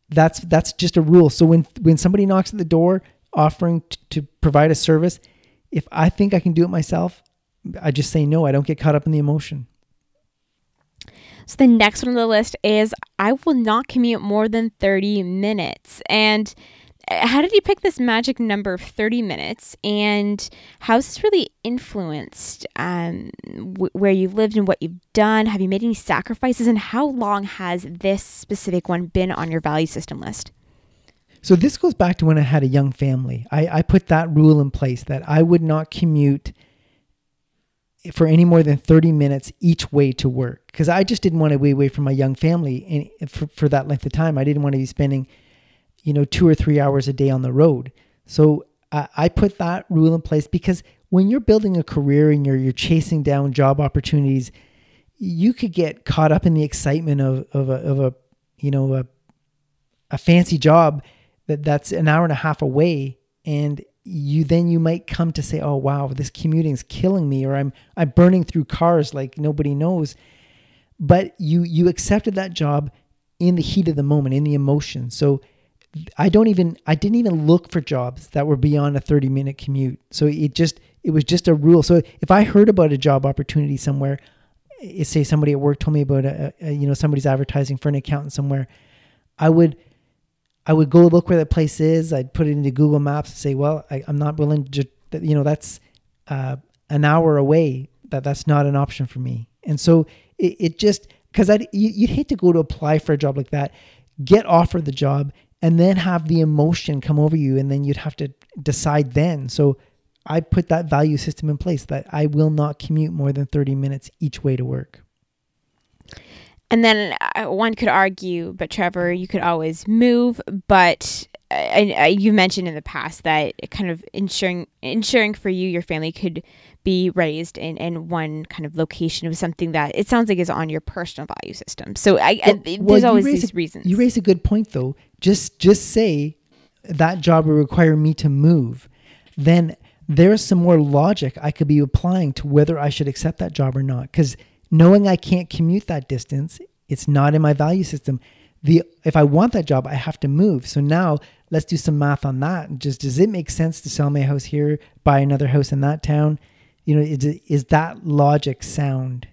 that's that's just a rule. So when when somebody knocks at the door offering t- to provide a service, if I think I can do it myself, I just say no. I don't get caught up in the emotion. So the next one on the list is I will not commute more than 30 minutes. And how did you pick this magic number of 30 minutes? And how's this really influenced um, w- where you've lived and what you've done? Have you made any sacrifices? And how long has this specific one been on your value system list? So this goes back to when I had a young family. I, I put that rule in place that I would not commute for any more than 30 minutes each way to work because I just didn't want to be away from my young family and for, for that length of time. I didn't want to be spending, you know, two or three hours a day on the road. So I put that rule in place because when you're building a career and you're you're chasing down job opportunities, you could get caught up in the excitement of of a, of a you know a a fancy job that that's an hour and a half away and you then you might come to say, "Oh wow, this commuting is killing me," or "I'm I'm burning through cars like nobody knows." But you you accepted that job in the heat of the moment, in the emotion. So I don't even I didn't even look for jobs that were beyond a 30 minute commute. So it just it was just a rule. So if I heard about a job opportunity somewhere, eh, say somebody at work told me about a, a you know somebody's advertising for an accountant somewhere, I would I would go look where that place is. I'd put it into Google Maps and say, well, I, am not willing to, you know, that's uh, an hour away. That that's not an option for me. And so it, it just because I you, you'd hate to go to apply for a job like that, get offered the job, and then have the emotion come over you, and then you'd have to decide then. So I put that value system in place that I will not commute more than 30 minutes each way to work. And then uh, one could argue, but Trevor, you could always move. But uh, you mentioned in the past that kind of ensuring ensuring for you your family could be raised in, in one kind of location of something that it sounds like is on your personal value system. So I, well, I, there's always these a, reasons. You raise a good point though. Just just say that job would require me to move. Then there's some more logic I could be applying to whether I should accept that job or not. Because knowing I can't commute that distance, it's not in my value system. The if I want that job, I have to move. So now let's do some math on that. Just does it make sense to sell my house here, buy another house in that town? You know, is, is that logic sound?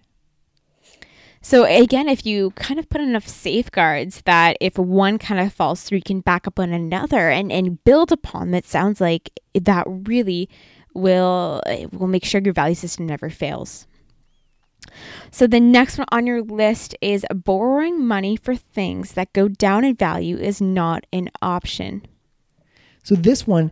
So again, if you kind of put enough safeguards that if one kind of falls through, you can back up on another and, and build upon it sounds like that really will will make sure your value system never fails. So the next one on your list is borrowing money for things that go down in value is not an option. So this one,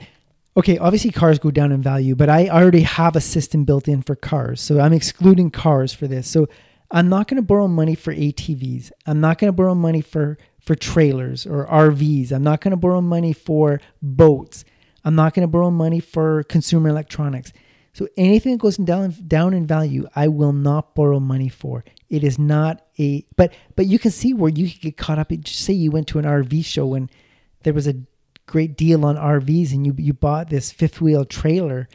okay, obviously cars go down in value, but I already have a system built in for cars. So I'm excluding cars for this. So I'm not going to borrow money for ATVs. I'm not going to borrow money for for trailers or RVs. I'm not going to borrow money for boats. I'm not going to borrow money for consumer electronics. So anything that goes down down in value, I will not borrow money for. It is not a but but you can see where you could get caught up. Just say you went to an RV show and there was a great deal on RVs and you you bought this fifth wheel trailer.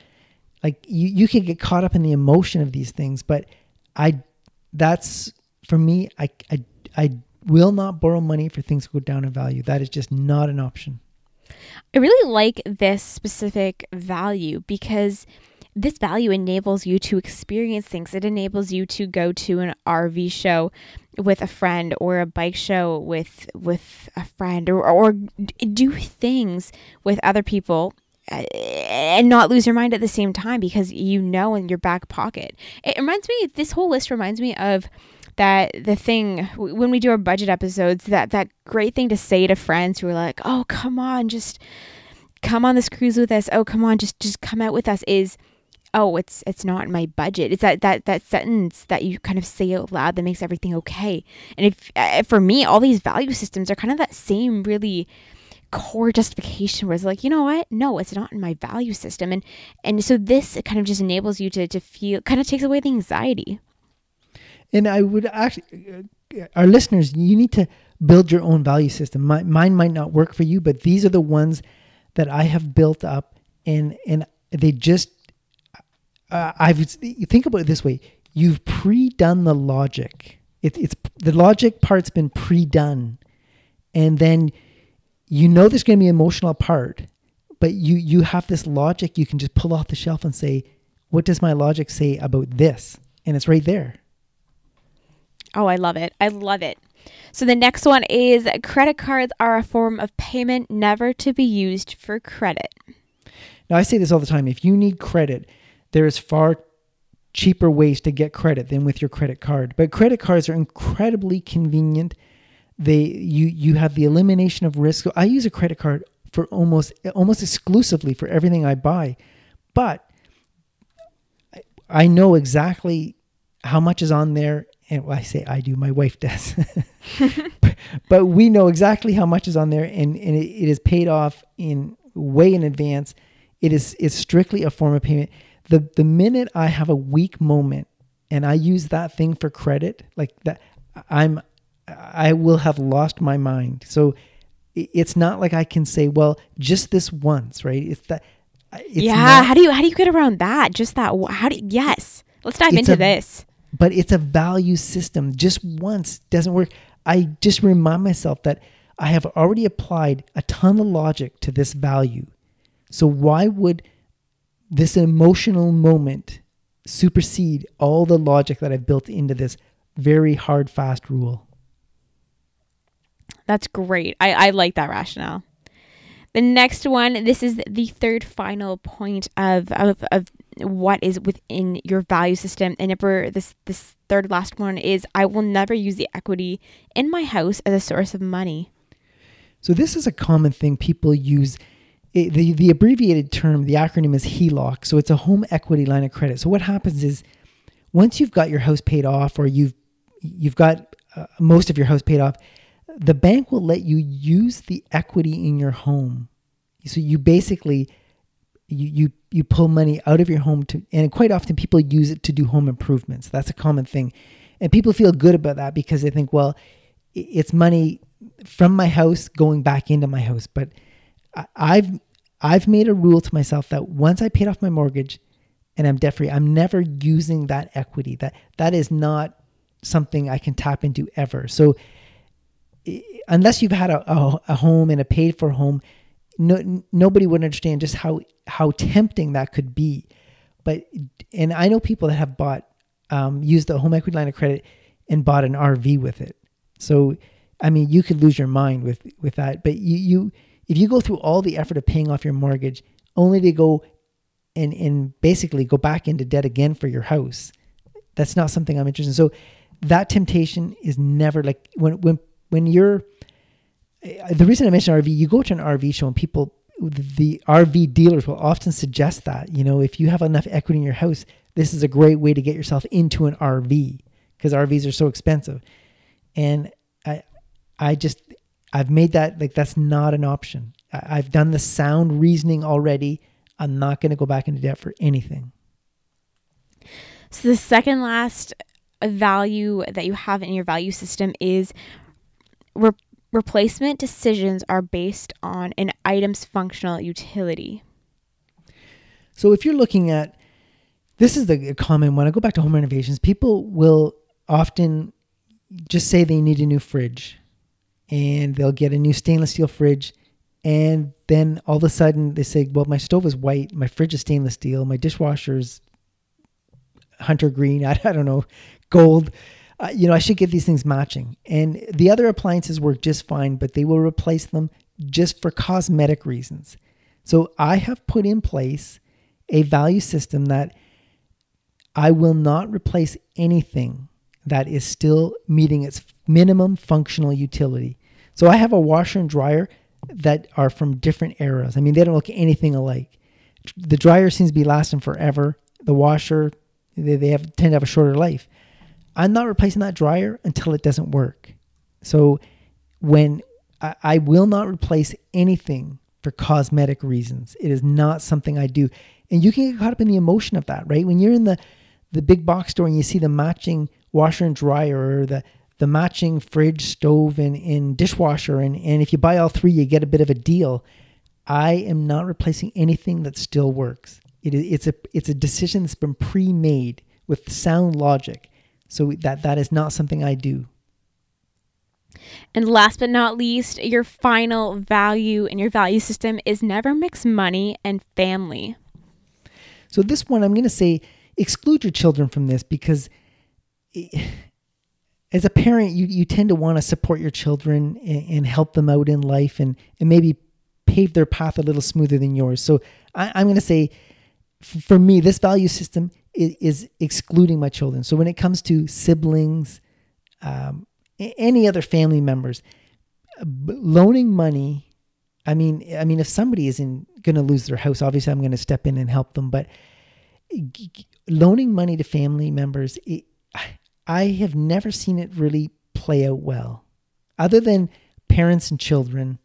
Like you you could get caught up in the emotion of these things, but I that's for me I I I will not borrow money for things that go down in value. That is just not an option. I really like this specific value because this value enables you to experience things. It enables you to go to an RV show with a friend or a bike show with with a friend or or do things with other people uh, and not lose your mind at the same time because you know in your back pocket. It reminds me this whole list reminds me of that the thing when we do our budget episodes that that great thing to say to friends who are like, "Oh, come on, just come on this cruise with us. Oh, come on, just just come out with us." Is oh it's it's not in my budget. It's that that that sentence that you kind of say out loud that makes everything okay. And if uh, for me all these value systems are kind of that same really core justification where it's like you know what? No it's not in my value system. And and so this kind of just enables you to to feel kind of takes away the anxiety. And i would actually uh, our listeners you need to build your own value system. My, mine might not work for you but these are the ones that i have built up and and they just uh, I've think about it this way: you've pre-done the logic. It, it's the logic part's been pre-done, and then you know there's going to be an emotional part, but you you have this logic you can just pull off the shelf and say, "What does my logic say about this?" And it's right there. Oh, I love it! I love it. So the next one is credit cards are a form of payment never to be used for credit. Now, I say this all the time. If you need credit, there is far cheaper ways to get credit than with your credit card. But credit cards are incredibly convenient. They you you have the elimination of risk. I use a credit card for almost almost exclusively for everything I buy. But I know exactly how much is on there and well, I say I do, my wife does. but we know exactly how much is on there and, and it, it is paid off in way in advance. It is it's strictly a form of payment. The the minute I have a weak moment and I use that thing for credit, like that I'm I will have lost my mind. So it's not like I can say, well, just this once, right? It's that it's yeah, not, how do you how do you get around that? Just that how do you, yes. Let's dive into a, this but it's a value system. Just once doesn't work. I just remind myself that I have already applied a ton of logic to this value. So why would this emotional moment supersede all the logic that I've built into this very hard, fast rule? That's great. I, I like that rationale. The next one, this is the third final point of, of, of what is within your value system. And number this this third last one is I will never use the equity in my house as a source of money. So this is a common thing people use. It, the the abbreviated term, the acronym is HELOC. So it's a home equity line of credit. So what happens is once you've got your house paid off or you've you've got uh, most of your house paid off, the bank will let you use the equity in your home. So you basically you you you pull money out of your home to and quite often people use it to do home improvements that's a common thing and people feel good about that because they think well it's money from my house going back into my house but i've i've made a rule to myself that once i paid off my mortgage and i'm debt free i'm never using that equity that that is not something i can tap into ever so unless you've had a, a, a home and a paid for home no, nobody would understand just how how tempting that could be. But and I know people that have bought um, used the home equity line of credit and bought an RV with it. So I mean, you could lose your mind with with that. But you you if you go through all the effort of paying off your mortgage only to go and and basically go back into debt again for your house, that's not something I'm interested in. So that temptation is never like when when when you're eh, the reason I mentioned RV, you go to an RV show and people, the RV dealers will often suggest that, you know, if you have enough equity in your house, this is a great way to get yourself into an RV because RVs are so expensive. And I, I just, I've made that like that's not an option. I've done the sound reasoning already. I'm not going to go back into debt for anything. So the second last value that you have in your value system is re- Replacement decisions are based on an item's functional utility. So if you're looking at this is the common one. I go back to home renovations. People will often just say they need a new fridge and they'll get a new stainless steel fridge and then all of a sudden they say, "Well, my stove is white, my fridge is stainless steel, my dishwasher's hunter green, I, I don't know, gold." uh, you know, I should get these things matching. And the other appliances work just fine, but they will replace them just for cosmetic reasons. So I have put in place a value system that I will not replace anything that is still meeting its minimum functional utility. So I have a washer and dryer that are from different eras. I mean, they don't look anything alike. The dryer seems to be lasting forever. The washer, they, they have tend to have a shorter life. I'm not replacing that dryer until it doesn't work. So when I, I will not replace anything for cosmetic reasons, it is not something I do. And you can get caught up in the emotion of that, right? When you're in the the big box store and you see the matching washer and dryer or the the matching fridge, stove, and, and dishwasher, and, and if you buy all three, you get a bit of a deal. I am not replacing anything that still works. It is it's a it's a decision that's been pre-made with sound logic. So that that is not something I do. And last but not least, your final value in your value system is never mix money and family. So this one I'm going to say exclude your children from this because it, as a parent, you, you tend to want to support your children and, and, help them out in life and, and maybe pave their path a little smoother than yours. So I, I'm going to say, f- for me, this value system is, is, excluding my children. So when it comes to siblings, um, any other family members, loaning money. I mean, I mean, if somebody isn't going to lose their house, obviously I'm going to step in and help them. But loaning money to family members, it, I have never seen it really play out well. Other than parents and children,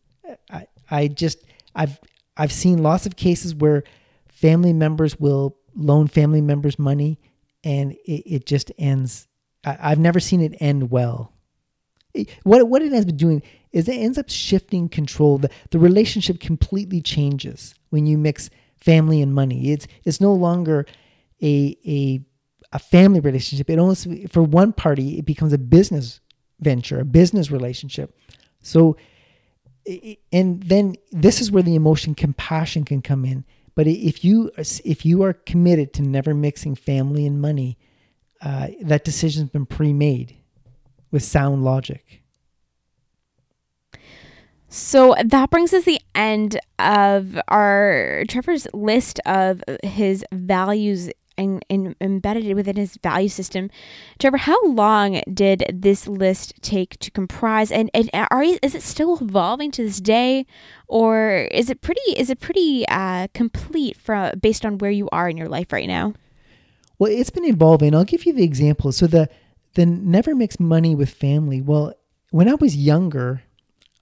I, I just I've I've seen lots of cases where family members will loan family members money and it, it just ends I, I've never seen it end well. what what it has been doing is it ends up shifting control. The the relationship completely changes when you mix family and money. It's it's no longer a a a family relationship. It almost for one party it becomes a business venture, a business relationship. So, and then this is where the emotion compassion can come in. But if you if you are committed to never mixing family and money, uh, that decision's been pre-made with sound logic. So that brings us the end of our Trevor's list of his values and, and embedded within his value system. Trevor, how long did this list take to comprise, and, and are is it still evolving to this day, or is it pretty is it pretty uh, complete from based on where you are in your life right now? Well, it's been evolving. I'll give you the example. So the the never mix money with family. Well, when I was younger,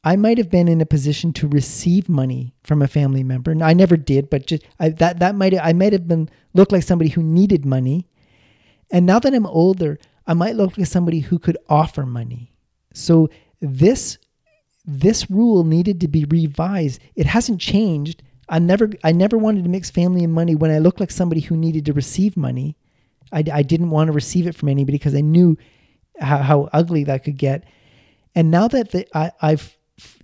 I might have been in a position to receive money from a family member. I never did, but just I, that that might I might have been looked like somebody who needed money. And now that I'm older, I might look like somebody who could offer money. So this this rule needed to be revised. It hasn't changed. I never I never wanted to mix family and money when I looked like somebody who needed to receive money. I, I didn't want to receive it from anybody because I knew how, how ugly that could get. And now that the, I, I've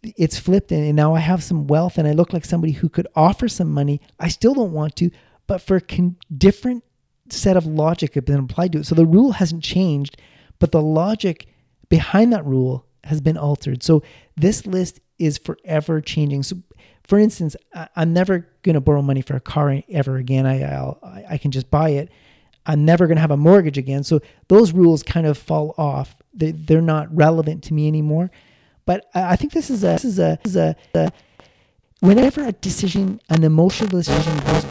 it's flipped and now I have some wealth and I look like somebody who could offer some money. I still don't want to, but for a con- different set of logic have been applied to it. So the rule hasn't changed, but the logic behind that rule has been altered. So this list is forever changing. So, for instance, I, am never going to borrow money for a car ever again. I I'll, I can just buy it. I'm never going to have a mortgage again. So those rules kind of fall off. They, they're not relevant to me anymore. But I think this is a this is a, this is a, a whenever a decision, an emotional decision goes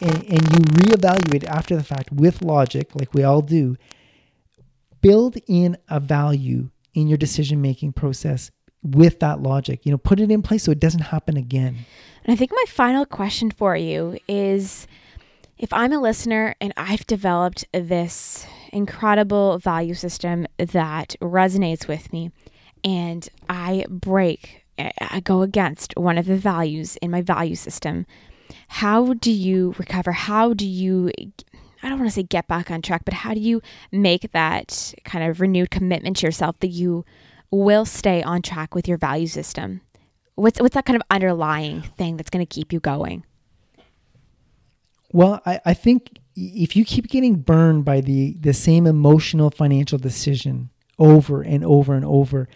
and, and you reevaluate after the fact with logic, like we all do, build in a value in your decision making process with that logic. You know, put it in place so it doesn't happen again. And I think my final question for you is if I'm a listener and I've developed this incredible value system that resonates with me, and I break, I go against one of the values in my value system, how do you recover? How do you, I don't want to say get back on track, but how do you make that kind of renewed commitment to yourself that you will stay on track with your value system? What's, what's that kind of underlying thing that's going to keep you going? Well, I, I think if you keep getting burned by the, the same emotional financial decision over and over and over,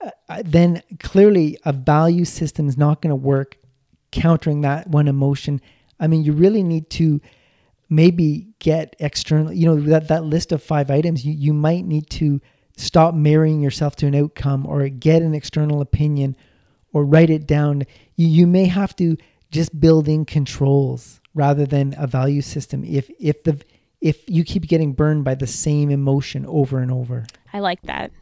uh, then clearly a value system is not going to work countering that one emotion. I mean, you really need to maybe get external, you know, that, that list of five items, you, you might need to stop marrying yourself to an outcome or get an external opinion or write it down. You, you may have to just build in controls rather than a value system if if the if you keep getting burned by the same emotion over and over. I like that.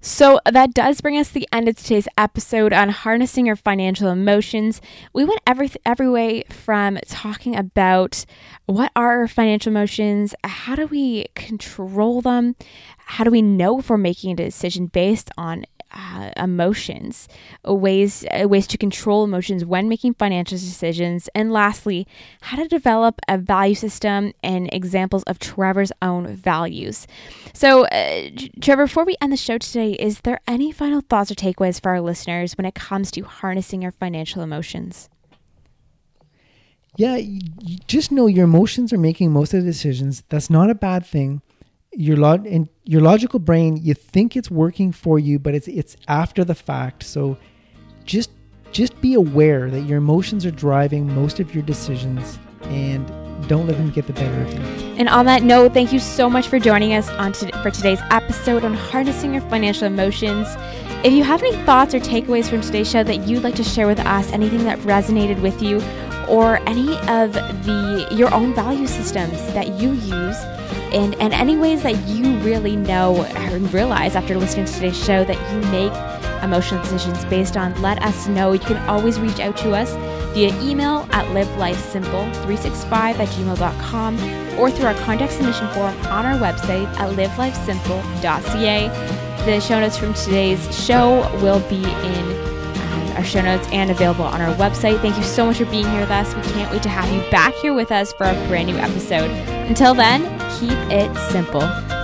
So that does bring us to the end of today's episode on harnessing your financial emotions. We went every every way from talking about what are our financial emotions, how do we control them, how do we know if we're making a decision based on uh, emotions, ways uh, ways to control emotions when making financial decisions, and lastly, how to develop a value system and examples of Trevor's own values. So, uh, Trevor, before we end the show today, is there any final thoughts or takeaways for our listeners when it comes to harnessing your financial emotions? Yeah, just know your emotions are making most of the decisions. That's not a bad thing your log and your logical brain, you think it's working for you, but it's it's after the fact. So just just be aware that your emotions are driving most of your decisions and don't let them get the better of you. And on that note, thank you so much for joining us on to, for today's episode on harnessing your financial emotions. If you have any thoughts or takeaways from today's show that you'd like to share with us, anything that resonated with you, or any of the your own value systems that you use, and, and any ways that you really know and realize after listening to today's show that you make emotional decisions based on, let us know. You can always reach out to us via email at livelifesimple365 at gmail.com or through our contact submission form on our website at livelifesimple.ca. The show notes from today's show will be in um, our show notes and available on our website. Thank you so much for being here with us. We can't wait to have you back here with us for a brand new episode. Until then, keep it simple.